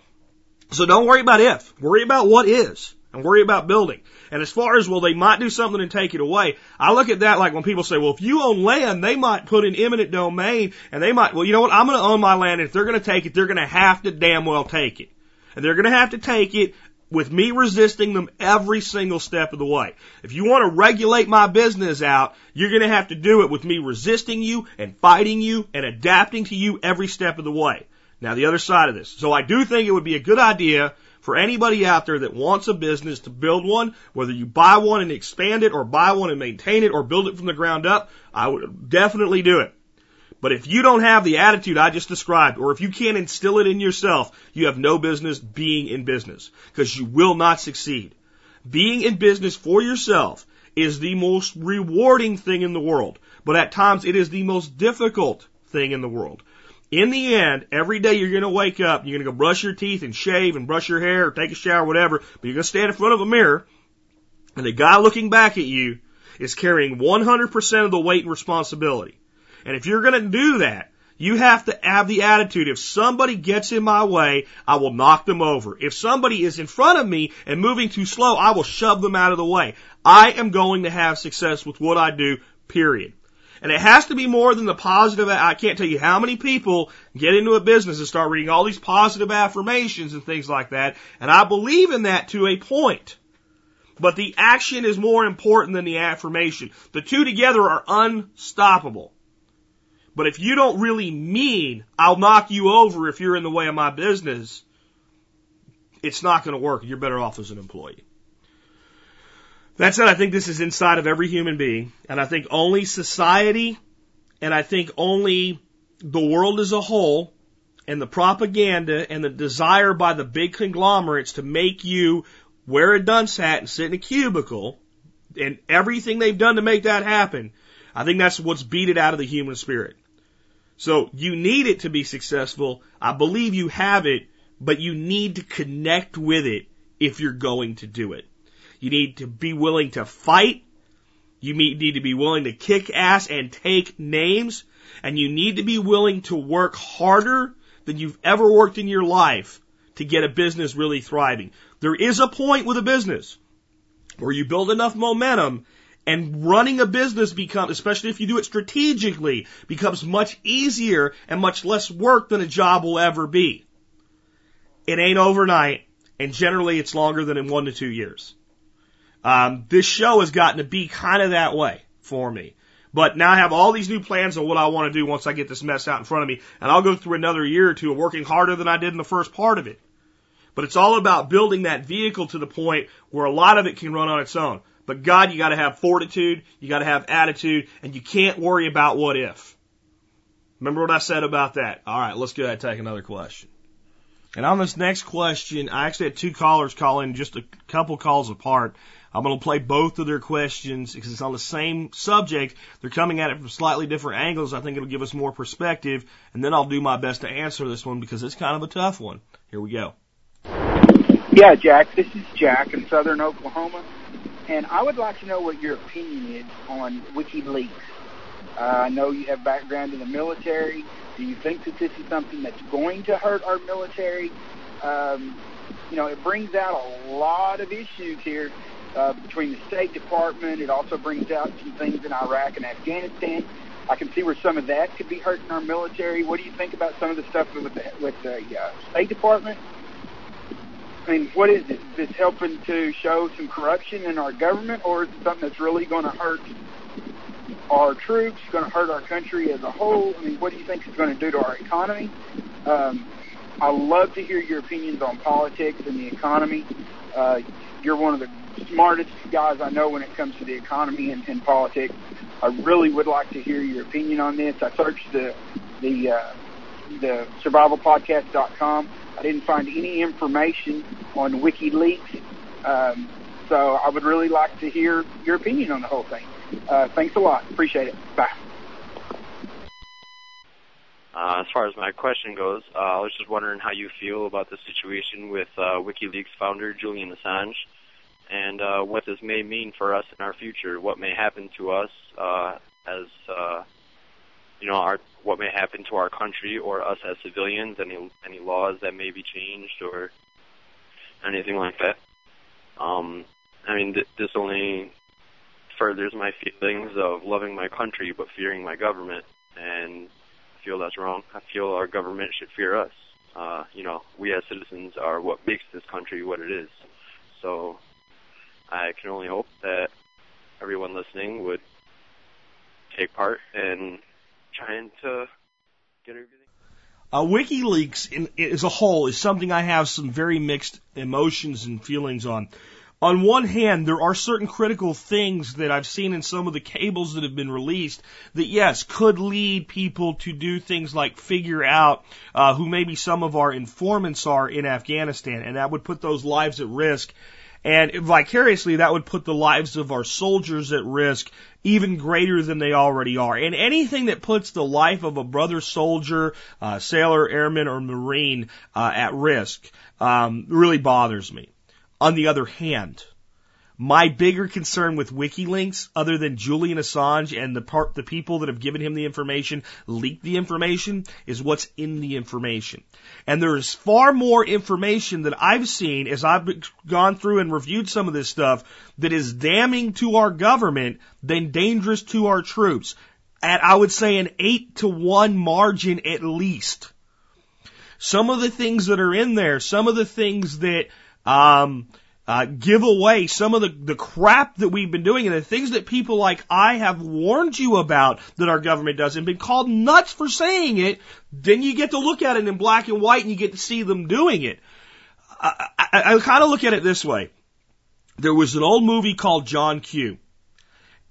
so don't worry about if, worry about what is and worry about building. And as far as, well, they might do something and take it away, I look at that like when people say, well, if you own land, they might put in eminent domain and they might, well, you know what, I'm going to own my land and if they're going to take it, they're going to have to damn well take it. And they're going to have to take it with me resisting them every single step of the way. If you want to regulate my business out, you're going to have to do it with me resisting you and fighting you and adapting to you every step of the way. Now the other side of this. So I do think it would be a good idea for anybody out there that wants a business to build one, whether you buy one and expand it or buy one and maintain it or build it from the ground up, I would definitely do it. But if you don't have the attitude I just described, or if you can't instill it in yourself, you have no business being in business because you will not succeed. Being in business for yourself is the most rewarding thing in the world, but at times it is the most difficult thing in the world. In the end, every day you're going to wake up, you're going to go brush your teeth and shave and brush your hair or take a shower, whatever, but you're going to stand in front of a mirror and the guy looking back at you is carrying 100% of the weight and responsibility. And if you're going to do that, you have to have the attitude, if somebody gets in my way, I will knock them over. If somebody is in front of me and moving too slow, I will shove them out of the way. I am going to have success with what I do, period. And it has to be more than the positive. I can't tell you how many people get into a business and start reading all these positive affirmations and things like that. And I believe in that to a point. But the action is more important than the affirmation. The two together are unstoppable. But if you don't really mean I'll knock you over if you're in the way of my business, it's not going to work. You're better off as an employee. That said, I think this is inside of every human being, and I think only society, and I think only the world as a whole, and the propaganda and the desire by the big conglomerates to make you wear a dunce hat and sit in a cubicle, and everything they've done to make that happen, I think that's what's beat it out of the human spirit. So you need it to be successful. I believe you have it, but you need to connect with it if you're going to do it. You need to be willing to fight. You need to be willing to kick ass and take names. And you need to be willing to work harder than you've ever worked in your life to get a business really thriving. There is a point with a business where you build enough momentum and running a business becomes, especially if you do it strategically, becomes much easier and much less work than a job will ever be. It ain't overnight, and generally it's longer than in one to two years. Um, this show has gotten to be kind of that way for me. But now I have all these new plans on what I want to do once I get this mess out in front of me. And I'll go through another year or two of working harder than I did in the first part of it. But it's all about building that vehicle to the point where a lot of it can run on its own. But God, you gotta have fortitude, you gotta have attitude, and you can't worry about what if. Remember what I said about that? Alright, let's go ahead and take another question. And on this next question, I actually had two callers call in just a couple calls apart. I'm going to play both of their questions because it's on the same subject. They're coming at it from slightly different angles. I think it'll give us more perspective. And then I'll do my best to answer this one because it's kind of a tough one. Here we go. Yeah, Jack, this is Jack in southern Oklahoma. And I would like to know what your opinion is on WikiLeaks. Uh, I know you have background in the military. Do you think that this is something that's going to hurt our military? Um, you know, it brings out a lot of issues here uh, between the State Department. It also brings out some things in Iraq and Afghanistan. I can see where some of that could be hurting our military. What do you think about some of the stuff with the, with the uh, State Department? I mean, what is it? Is this helping to show some corruption in our government, or is it something that's really going to hurt our troops, going to hurt our country as a whole? I mean, what do you think it's going to do to our economy? Um, I love to hear your opinions on politics and the economy. Uh, you're one of the smartest guys I know when it comes to the economy and, and politics. I really would like to hear your opinion on this. I searched the the uh, the survivalpodcast.com. I didn't find any information on WikiLeaks, um, so I would really like to hear your opinion on the whole thing. Uh, thanks a lot. Appreciate it. Bye. Uh, as far as my question goes, uh, I was just wondering how you feel about the situation with uh, WikiLeaks founder Julian Assange and uh, what this may mean for us in our future. What may happen to us uh, as uh, you know, our what may happen to our country or us as civilians. Any any laws that may be changed or anything like that. Um, I mean, th- this only furthers my feelings of loving my country but fearing my government, and I feel that's wrong. I feel our government should fear us. Uh, you know, we as citizens are what makes this country what it is. So I can only hope that everyone listening would take part in trying to get everything. Uh, WikiLeaks in, as a whole is something I have some very mixed emotions and feelings on. On one hand, there are certain critical things that I've seen in some of the cables that have been released that, yes, could lead people to do things like figure out uh, who maybe some of our informants are in Afghanistan, and that would put those lives at risk. And vicariously, that would put the lives of our soldiers at risk even greater than they already are. And anything that puts the life of a brother soldier, uh, sailor, airman, or marine uh, at risk um, really bothers me. On the other hand, my bigger concern with WikiLeaks, other than Julian Assange and the part, the people that have given him the information, leaked the information, is what's in the information. And there is far more information that I've seen as I've gone through and reviewed some of this stuff that is damning to our government than dangerous to our troops. At, I would say, an eight to one margin at least. Some of the things that are in there, some of the things that, um, uh, give away some of the, the crap that we've been doing and the things that people like I have warned you about that our government does and been called nuts for saying it, then you get to look at it in black and white and you get to see them doing it. I, I, I kind of look at it this way. There was an old movie called John Q.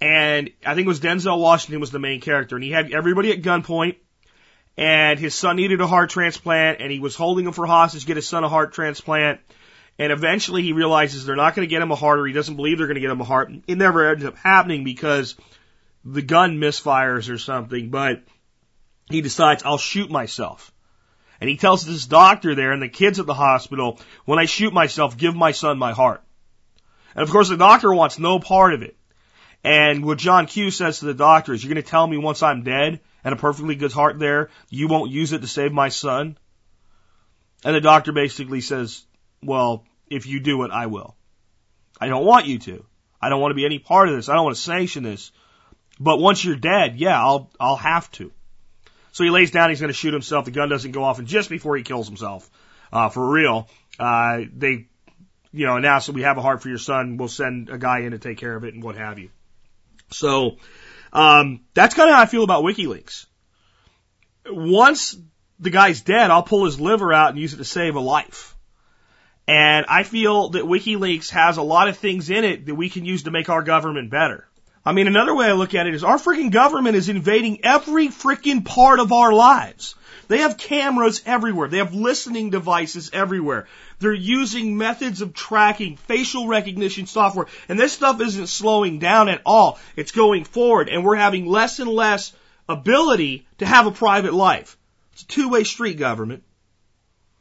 And I think it was Denzel Washington was the main character and he had everybody at gunpoint and his son needed a heart transplant and he was holding him for hostage to get his son a heart transplant and eventually he realizes they're not going to get him a heart or he doesn't believe they're going to get him a heart. It never ends up happening because the gun misfires or something, but he decides, I'll shoot myself. And he tells this doctor there and the kids at the hospital, when I shoot myself, give my son my heart. And of course the doctor wants no part of it. And what John Q says to the doctor is, you're going to tell me once I'm dead and a perfectly good heart there, you won't use it to save my son? And the doctor basically says, well, if you do it, I will. I don't want you to. I don't want to be any part of this. I don't want to sanction this. But once you're dead, yeah, I'll, I'll have to. So he lays down, he's going to shoot himself. The gun doesn't go off, and just before he kills himself, uh, for real, uh, they, you know, announce that we have a heart for your son. We'll send a guy in to take care of it and what have you. So, um, that's kind of how I feel about WikiLeaks. Once the guy's dead, I'll pull his liver out and use it to save a life. And I feel that WikiLeaks has a lot of things in it that we can use to make our government better. I mean, another way I look at it is our freaking government is invading every freaking part of our lives. They have cameras everywhere. They have listening devices everywhere. They're using methods of tracking, facial recognition software, and this stuff isn't slowing down at all. It's going forward, and we're having less and less ability to have a private life. It's a two-way street government.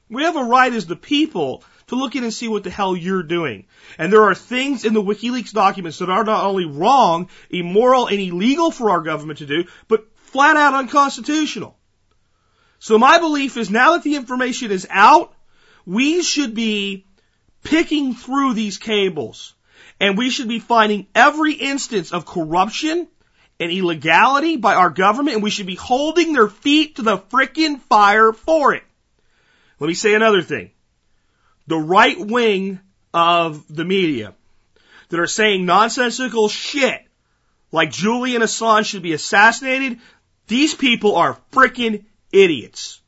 We have a right as the people to look in and see what the hell you're doing. And there are things in the WikiLeaks documents that are not only wrong, immoral, and illegal for our government to do, but flat out unconstitutional. So my belief is now that the information is out, we should be picking through these cables and we should be finding every instance of corruption and illegality by our government and we should be holding their feet to the frickin' fire for it. Let me say another thing. The right wing of the media that are saying nonsensical shit like Julian Assange should be assassinated, these people are freaking idiots.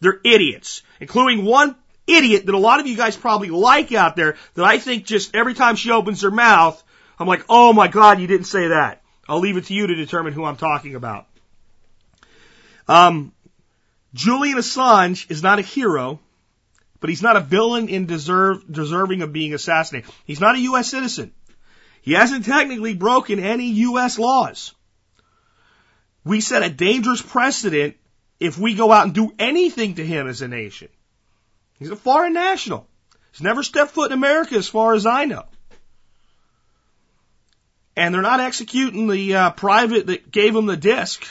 They're idiots, including one idiot that a lot of you guys probably like out there that I think just every time she opens her mouth, I'm like, oh my God, you didn't say that. I'll leave it to you to determine who I'm talking about. Um, Julian Assange is not a hero, but he's not a villain in deserve, deserving of being assassinated. He's not a U.S. citizen. He hasn't technically broken any U.S. laws. We set a dangerous precedent if we go out and do anything to him as a nation. He's a foreign national. He's never stepped foot in America as far as I know. And they're not executing the uh, private that gave him the disc.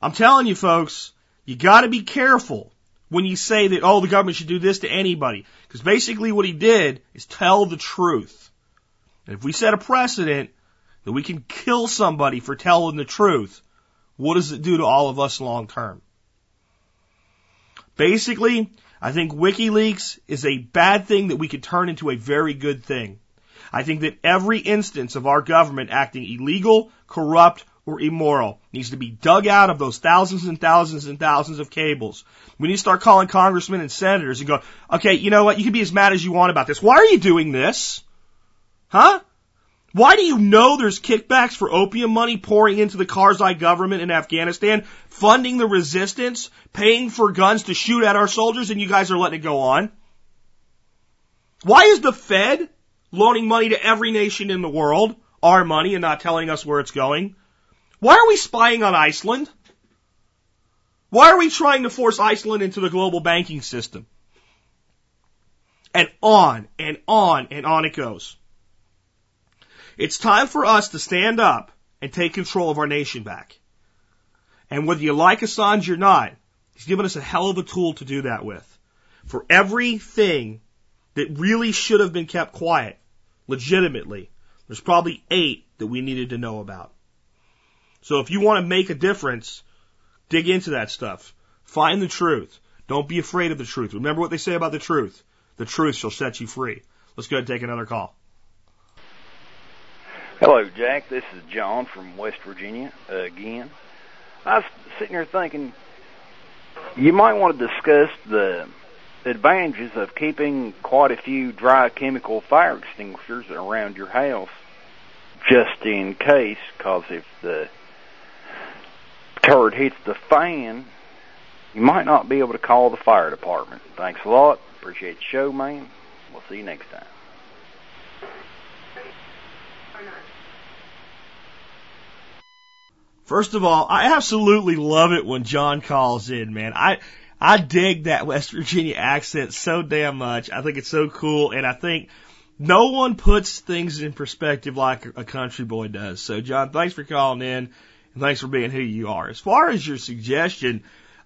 I'm telling you folks, you gotta be careful when you say that, oh, the government should do this to anybody. Because basically what he did is tell the truth. And if we set a precedent that we can kill somebody for telling the truth, what does it do to all of us long term? Basically, I think WikiLeaks is a bad thing that we could turn into a very good thing. I think that every instance of our government acting illegal, corrupt, or immoral needs to be dug out of those thousands and thousands and thousands of cables. We need to start calling congressmen and senators and go, okay, you know what? You can be as mad as you want about this. Why are you doing this? Huh? Why do you know there's kickbacks for opium money pouring into the Karzai government in Afghanistan, funding the resistance, paying for guns to shoot at our soldiers, and you guys are letting it go on? Why is the Fed loaning money to every nation in the world, our money, and not telling us where it's going? Why are we spying on Iceland? Why are we trying to force Iceland into the global banking system? And on and on and on it goes. It's time for us to stand up and take control of our nation back. And whether you like Assange or not, he's given us a hell of a tool to do that with. For everything that really should have been kept quiet, legitimately, there's probably eight that we needed to know about. So if you want to make a difference, dig into that stuff. Find the truth. Don't be afraid of the truth. Remember what they say about the truth. The truth shall set you free. Let's go ahead and take another call. Hello, Jack. This is John from West Virginia again. I was sitting here thinking you might want to discuss the advantages of keeping quite a few dry chemical fire extinguishers around your house just in case, because if the turd hits the fan, you might not be able to call the fire department. Thanks a lot. Appreciate the show, man. We'll see you next time. First of all, I absolutely love it when John calls in, man. I I dig that West Virginia accent so damn much. I think it's so cool, and I think no one puts things in perspective like a country boy does. So, John, thanks for calling in, and thanks for being who you are. As far as your suggestion,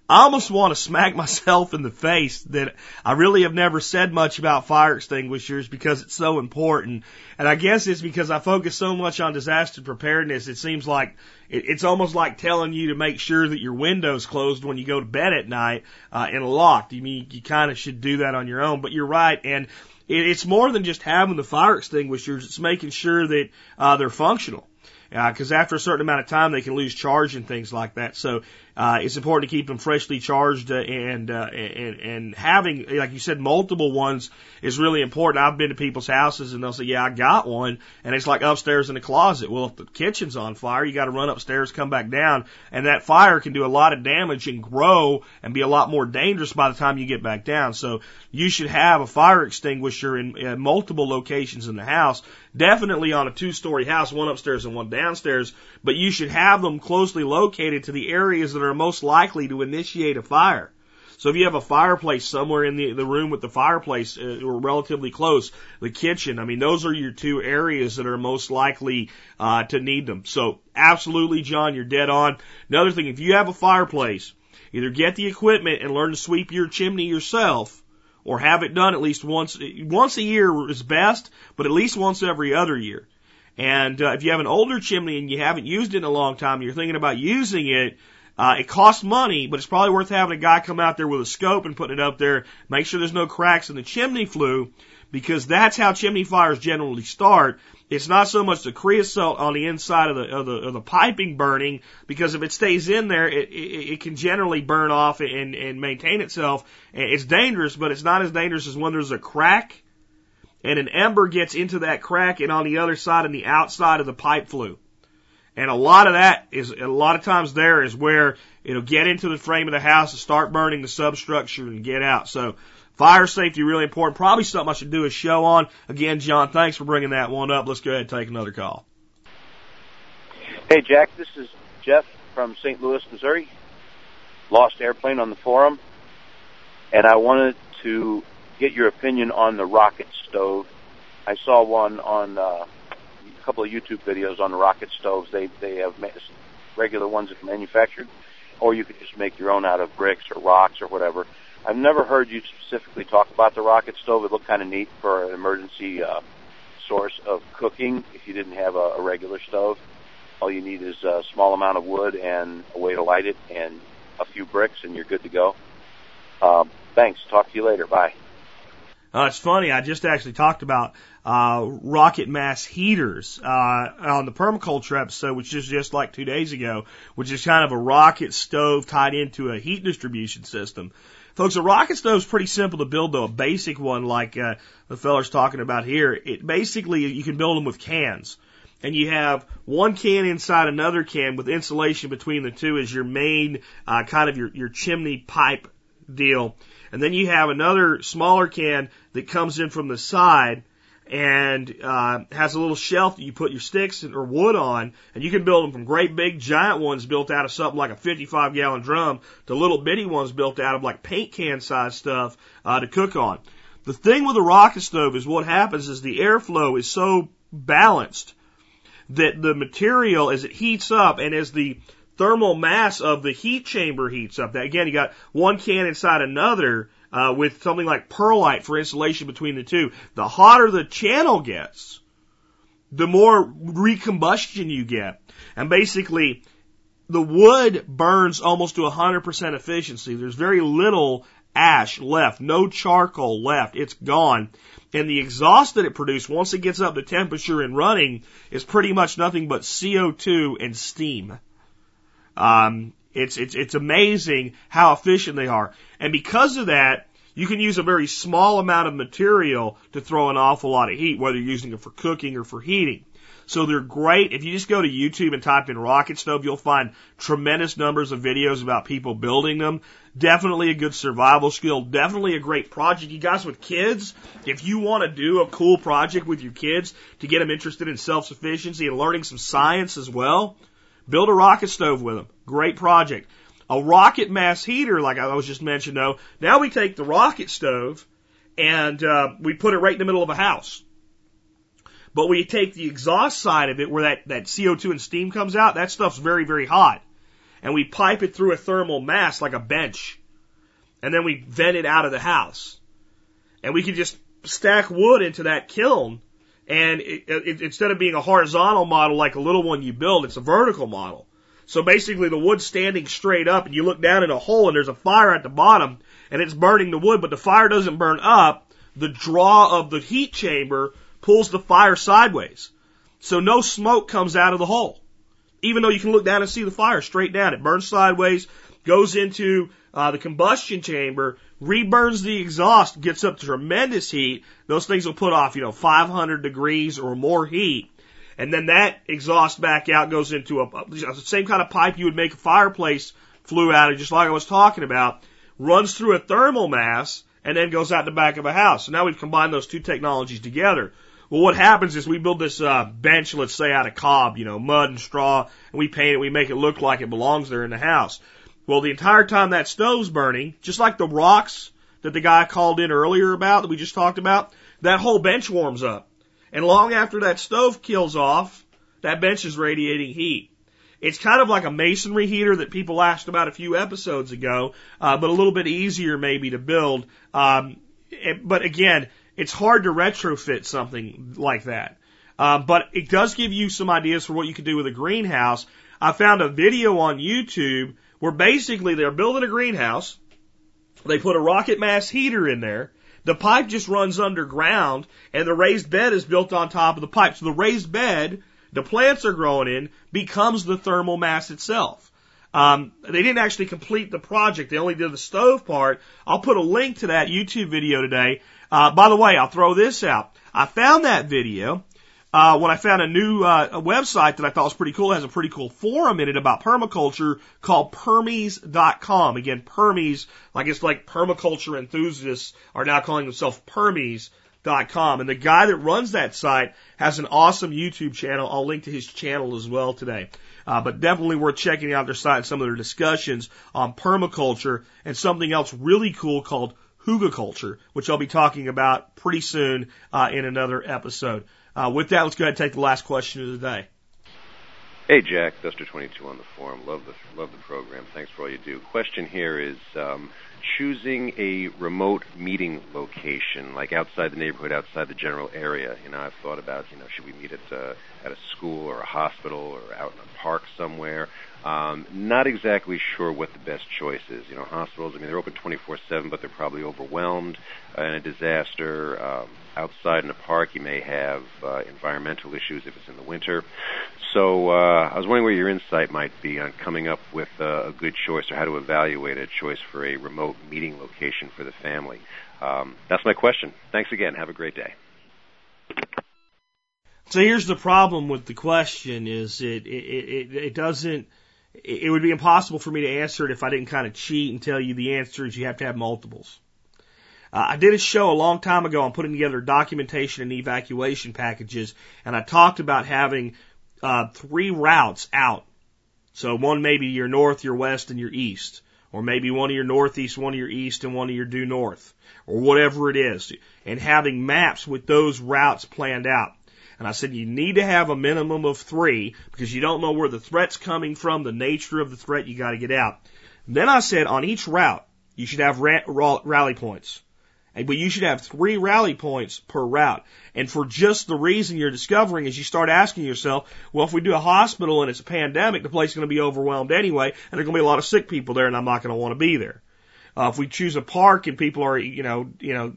I almost want to smack myself in the face that I really have never said much about fire extinguishers because it's so important. And I guess it's because I focus so much on disaster preparedness. It seems like it's almost like telling you to make sure that your window's closed when you go to bed at night uh, and locked. You mean you kind of should do that on your own, but you're right. And it's more than just having the fire extinguishers. It's making sure that uh, they're functional because uh, after a certain amount of time they can lose charge and things like that. So Uh, it's important to keep them freshly charged uh, and, uh, and and having, like you said, multiple ones is really important. I've been to people's houses and they'll say, "Yeah, I got one," and it's like upstairs in the closet. Well, if the kitchen's on fire, you got to run upstairs, come back down, and that fire can do a lot of damage and grow and be a lot more dangerous by the time you get back down. So you should have a fire extinguisher in, in multiple locations in the house. Definitely on a two-story house, one upstairs and one downstairs, but you should have them closely located to the areas that are most likely to initiate a fire. So if you have a fireplace somewhere in the, the room with the fireplace uh, or relatively close, the kitchen, I mean, those are your two areas that are most likely uh, to need them. So absolutely, John, you're dead on. Another thing, if you have a fireplace, either get the equipment and learn to sweep your chimney yourself, or have it done at least once once a year is best, but at least once every other year. And uh, if you have an older chimney and you haven't used it in a long time, you're thinking about using it, uh, it costs money, but it's probably worth having a guy come out there with a scope and putting it up there, make sure there's no cracks in the chimney flue, because that's how chimney fires generally start. It's not so much the creosote on the inside of the of the, of the piping burning, because if it stays in there, it, it, it can generally burn off and, and maintain itself. It's dangerous, but it's not as dangerous as when there's a crack and an ember gets into that crack and on the other side and the outside of the pipe flue. And a lot of that is, a lot of times there is where it'll get into the frame of the house and start burning the substructure and get out. So fire safety really important. Probably something I should do a show on. Again, John, thanks for bringing that one up. Let's go ahead and take another call. Hey, Jack, this is Jeff from St. Louis, Missouri. Lost airplane on the forum. And I wanted to get your opinion on the rocket stove. I saw one on uh, couple of YouTube videos on rocket stoves. They they have regular ones that are manufactured, or you could just make your own out of bricks or rocks or whatever. I've never heard you specifically talk about the rocket stove. It looked kind of neat for an emergency uh, source of cooking if you didn't have a, a regular stove. All you need is a small amount of wood and a way to light it and a few bricks, and you're good to go. Um, thanks. Talk to you later. Bye. Uh, it's funny. I just actually talked about uh, rocket mass heaters uh, on the permaculture episode, which is just like two days ago, which is kind of a rocket stove tied into a heat distribution system. Folks, a rocket stove is pretty simple to build, though. A basic one, like uh, the feller's talking about here, it basically you can build them with cans, and you have one can inside another can with insulation between the two as your main uh, kind of your your chimney pipe deal and then you have another smaller can that comes in from the side and uh, has a little shelf that you put your sticks or wood on, and you can build them from great big giant ones built out of something like a 55 gallon drum to little bitty ones built out of like paint can size stuff uh, to cook on. The thing with a rocket stove is what happens is the airflow is so balanced that the material as it heats up and as the thermal mass of the heat chamber heats up. That again, you got one can inside another uh, with something like perlite for insulation between the two. The hotter the channel gets, the more recombustion you get, and basically. The wood burns almost to 100% efficiency. There's very little ash left, no charcoal left. It's gone. And the exhaust that it produces, once it gets up to temperature and running, is pretty much nothing but CO2 and steam. Um, it's, it's, it's amazing how efficient they are. And because of that, you can use a very small amount of material to throw an awful lot of heat, whether you're using it for cooking or for heating. So they're great. If you just go to YouTube and type in rocket stove, you'll find tremendous numbers of videos about people building them. Definitely a good survival skill. Definitely a great project. You guys with kids, if you want to do a cool project with your kids to get them interested in self-sufficiency and learning some science as well, Build a rocket stove with them. Great project. A rocket mass heater, like I was just mentioning, though. Now we take the rocket stove and uh, we put it right in the middle of a house. But we take the exhaust side of it where that, that CO2 and steam comes out, that stuff's very, very hot. And we pipe it through a thermal mass like a bench. And then we vent it out of the house. And we can just stack wood into that kiln and it, it, instead of being a horizontal model like a little one you build, it's a vertical model. So basically the wood's standing straight up and you look down in a hole and there's a fire at the bottom and it's burning the wood, but the fire doesn't burn up. The draw of the heat chamber pulls the fire sideways. So no smoke comes out of the hole. even though you can look down and see the fire straight down. It burns sideways, goes into uh, the combustion chamber, reburns the exhaust, gets up tremendous heat. Those things will put off, you know, 500 degrees or more heat. And then that exhaust back out goes into a, a same kind of pipe you would make a fireplace flue out of, just like I was talking about, runs through a thermal mass and then goes out the back of a house. So now we've combined those two technologies together. Well, what happens is we build this uh, bench, let's say out of cob, you know, mud and straw, and we paint it, we make it look like it belongs there in the house. Well, the entire time that stove's burning, just like the rocks that the guy called in earlier about that we just talked about, that whole bench warms up. And long after that stove kills off, that bench is radiating heat. It's kind of like a masonry heater that people asked about a few episodes ago, uh, but a little bit easier maybe to build. Um, it, but again, it's hard to retrofit something like that. Uh, but it does give you some ideas for what you could do with a greenhouse. I found a video on YouTube where basically they're building a greenhouse. They put a rocket mass heater in there. The pipe just runs underground and the raised bed is built on top of the pipe. So the raised bed the plants are growing in becomes the thermal mass itself. Um, they didn't actually complete the project. They only did the stove part. I'll put a link to that YouTube video today. Uh, by the way, I'll throw this out. I found that video uh, when I found a new uh, website that I thought was pretty cool. It has a pretty cool forum in it about permaculture called Permies.com. Again, Permies, like it's like permaculture enthusiasts are now calling themselves Permies.com. And the guy that runs that site has an awesome YouTube channel. I'll link to his channel as well today. Uh, but definitely worth checking out their site and some of their discussions on permaculture and something else really cool called hugelkultur, which I'll be talking about pretty soon uh, in another episode. Uh, with that, let's go ahead and take the last question of the day. Hey, Jack, Duster22 on the forum. Love the love the program. Thanks for all you do. Question here is um, choosing a remote meeting location, like outside the neighborhood, outside the general area. You know, I've thought about, you know, should we meet at a, uh, at a school or a hospital or out in a park somewhere? Um, not exactly sure what the best choice is. You know, hospitals, I mean, they're open 24-7, but they're probably overwhelmed in a disaster. Um, outside in a park, you may have uh, environmental issues if it's in the winter. So uh, I was wondering where your insight might be on coming up with a good choice or how to evaluate a choice for a remote meeting location for the family. Um, that's my question. Thanks again. Have a great day. So here's the problem with the question: is it it, it, it doesn't it would be impossible for me to answer it if I didn't kind of cheat and tell you the answer is you have to have multiples. Uh, I did a show a long time ago on putting together documentation and evacuation packages, and I talked about having uh, three routes out. So one maybe your north, your west, and your east, or maybe one of your northeast, one of your east, and one of your due north, or whatever it is, and having maps with those routes planned out. And I said you need to have a minimum of three because you don't know where the threat's coming from, the nature of the threat, you got to get out. Then I said on each route you should have ra- ra- rally points. But you should have three rally points per route. And for just the reason you're discovering is you start asking yourself, well, if we do a hospital and it's a pandemic, the place is going to be overwhelmed anyway, and there's going to be a lot of sick people there, and I'm not going to want to be there. Uh, if we choose a park and people are, you know, you know,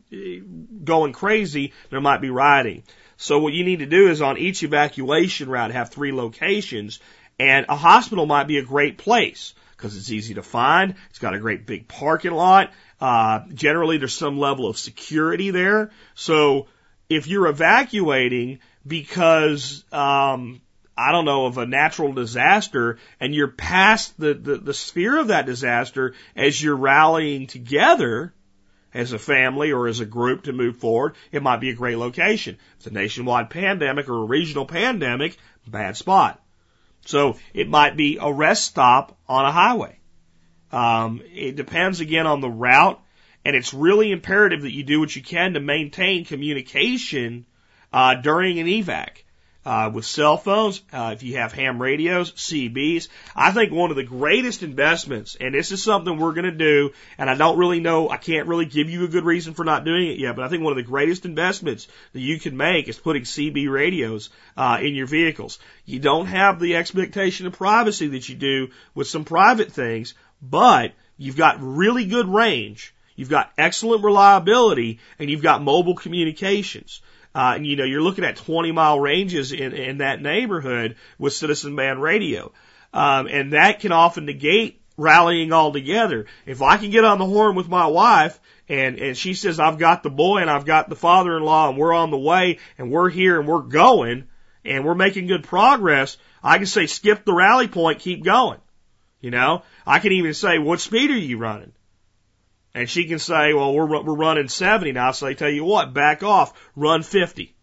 going crazy, there might be rioting. So what you need to do is on each evacuation route have three locations and a hospital might be a great place because it's easy to find. It's got a great big parking lot. Uh, generally there's some level of security there. So if you're evacuating because, um, I don't know, of a natural disaster and you're past the, the, the sphere of that disaster as you're rallying together, as a family or as a group to move forward, it might be a great location. If it's a nationwide pandemic or a regional pandemic, bad spot. So it might be a rest stop on a highway. Um, it depends again on the route, and it's really imperative that you do what you can to maintain communication uh, during an evac uh, with cell phones, uh, if you have ham radios, CBs. I think one of the greatest investments, and this is something we're going to do, and I don't really know, I can't really give you a good reason for not doing it yet, but I think one of the greatest investments that you can make is putting CB radios uh, in your vehicles. You don't have the expectation of privacy that you do with some private things, but you've got really good range. You've got excellent reliability and you've got mobile communications. Uh, you know, you're looking at 20 mile ranges in, in that neighborhood with Citizen Band radio. Um, and that can often negate rallying all together. If I can get on the horn with my wife and, and she says, I've got the boy and I've got the father-in-law and we're on the way and we're here and we're going and we're making good progress, I can say, skip the rally point, keep going. You know, I can even say, what speed are you running? And she can say, well, we're, we're running 70 now. So I tell you what, back off, run 50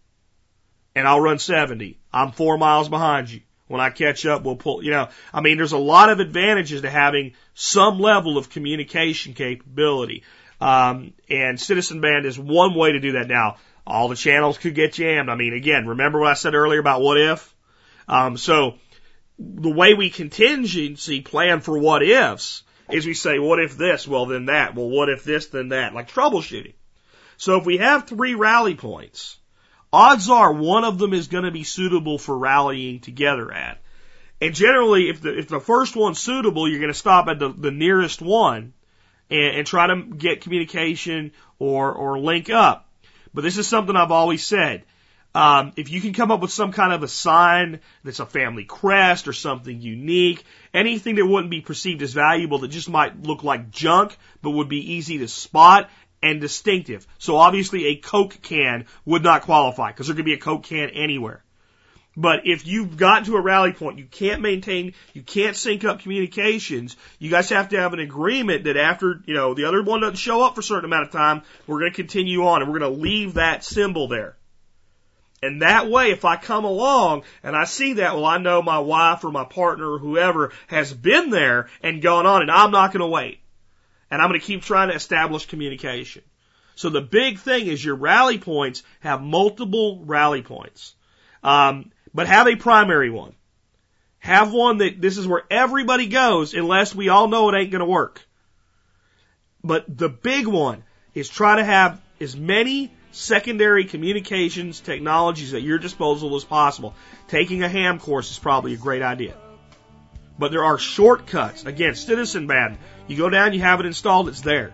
and I'll run 70. I'm four miles behind you. When I catch up, we'll pull, you know, I mean, there's a lot of advantages to having some level of communication capability. Um, and Citizen Band is one way to do that. Now, all the channels could get jammed. I mean, again, remember what I said earlier about what if? Um, so the way we contingency plan for what ifs is we say, what if this? Well, then that. Well, what if this? Then that. Like troubleshooting. So if we have three rally points, odds are one of them is going to be suitable for rallying together at. And generally, if the if the first one's suitable, you're going to stop at the, the nearest one and, and try to get communication or or link up. But this is something I've always said. Um, if you can come up with some kind of a sign that's a family crest or something unique, anything that wouldn't be perceived as valuable that just might look like junk but would be easy to spot and distinctive. So obviously a Coke can would not qualify because there could be a Coke can anywhere. But if you've got to a rally point, you can't maintain, you can't sync up communications. You guys have to have an agreement that after, you know, the other one doesn't show up for a certain amount of time, we're going to continue on and we're going to leave that symbol there. And that way, if I come along and I see that, well, I know my wife or my partner or whoever has been there and gone on and I'm not going to wait. And I'm going to keep trying to establish communication. So the big thing is your rally points have multiple rally points. Um, but have a primary one. Have one that this is where everybody goes unless we all know it ain't going to work. But the big one is try to have as many secondary communications technologies at your disposal as possible. Taking a ham course is probably a great idea. But there are shortcuts. Again, Citizen Band. You go down, you have it installed, it's there.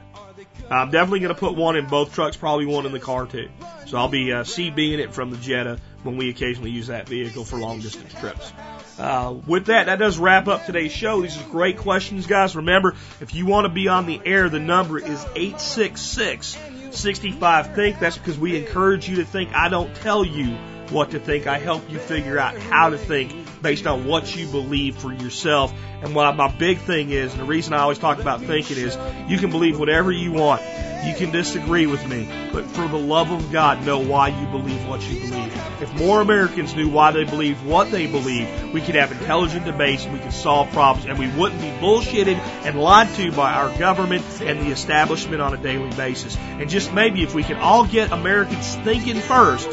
I'm definitely going to put one in both trucks, probably one in the car too. So I'll be uh, CBing it from the Jetta when we occasionally use that vehicle for long distance trips. Uh, with that, that does wrap up today's show. These are great questions, guys. Remember, if you want to be on the air, the number is 866 65 Think. That's because we encourage you to think. I don't tell you what to think. I help you figure out how to think based on what you believe for yourself. And what my big thing is, and the reason I always talk about thinking is, you can believe whatever you want. You can disagree with me, but for the love of God, know why you believe what you believe. If more Americans knew why they believe what they believe, we could have intelligent debates we could solve problems and we wouldn't be bullshitted and lied to by our government and the establishment on a daily basis. And just maybe if we can all get Americans thinking first,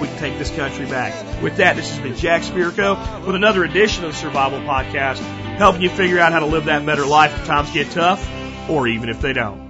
we can take this country back. With that, this has been Jack Spirko with another edition of the Survival Podcast, helping you figure out how to live that better life if times get tough, or even if they don't.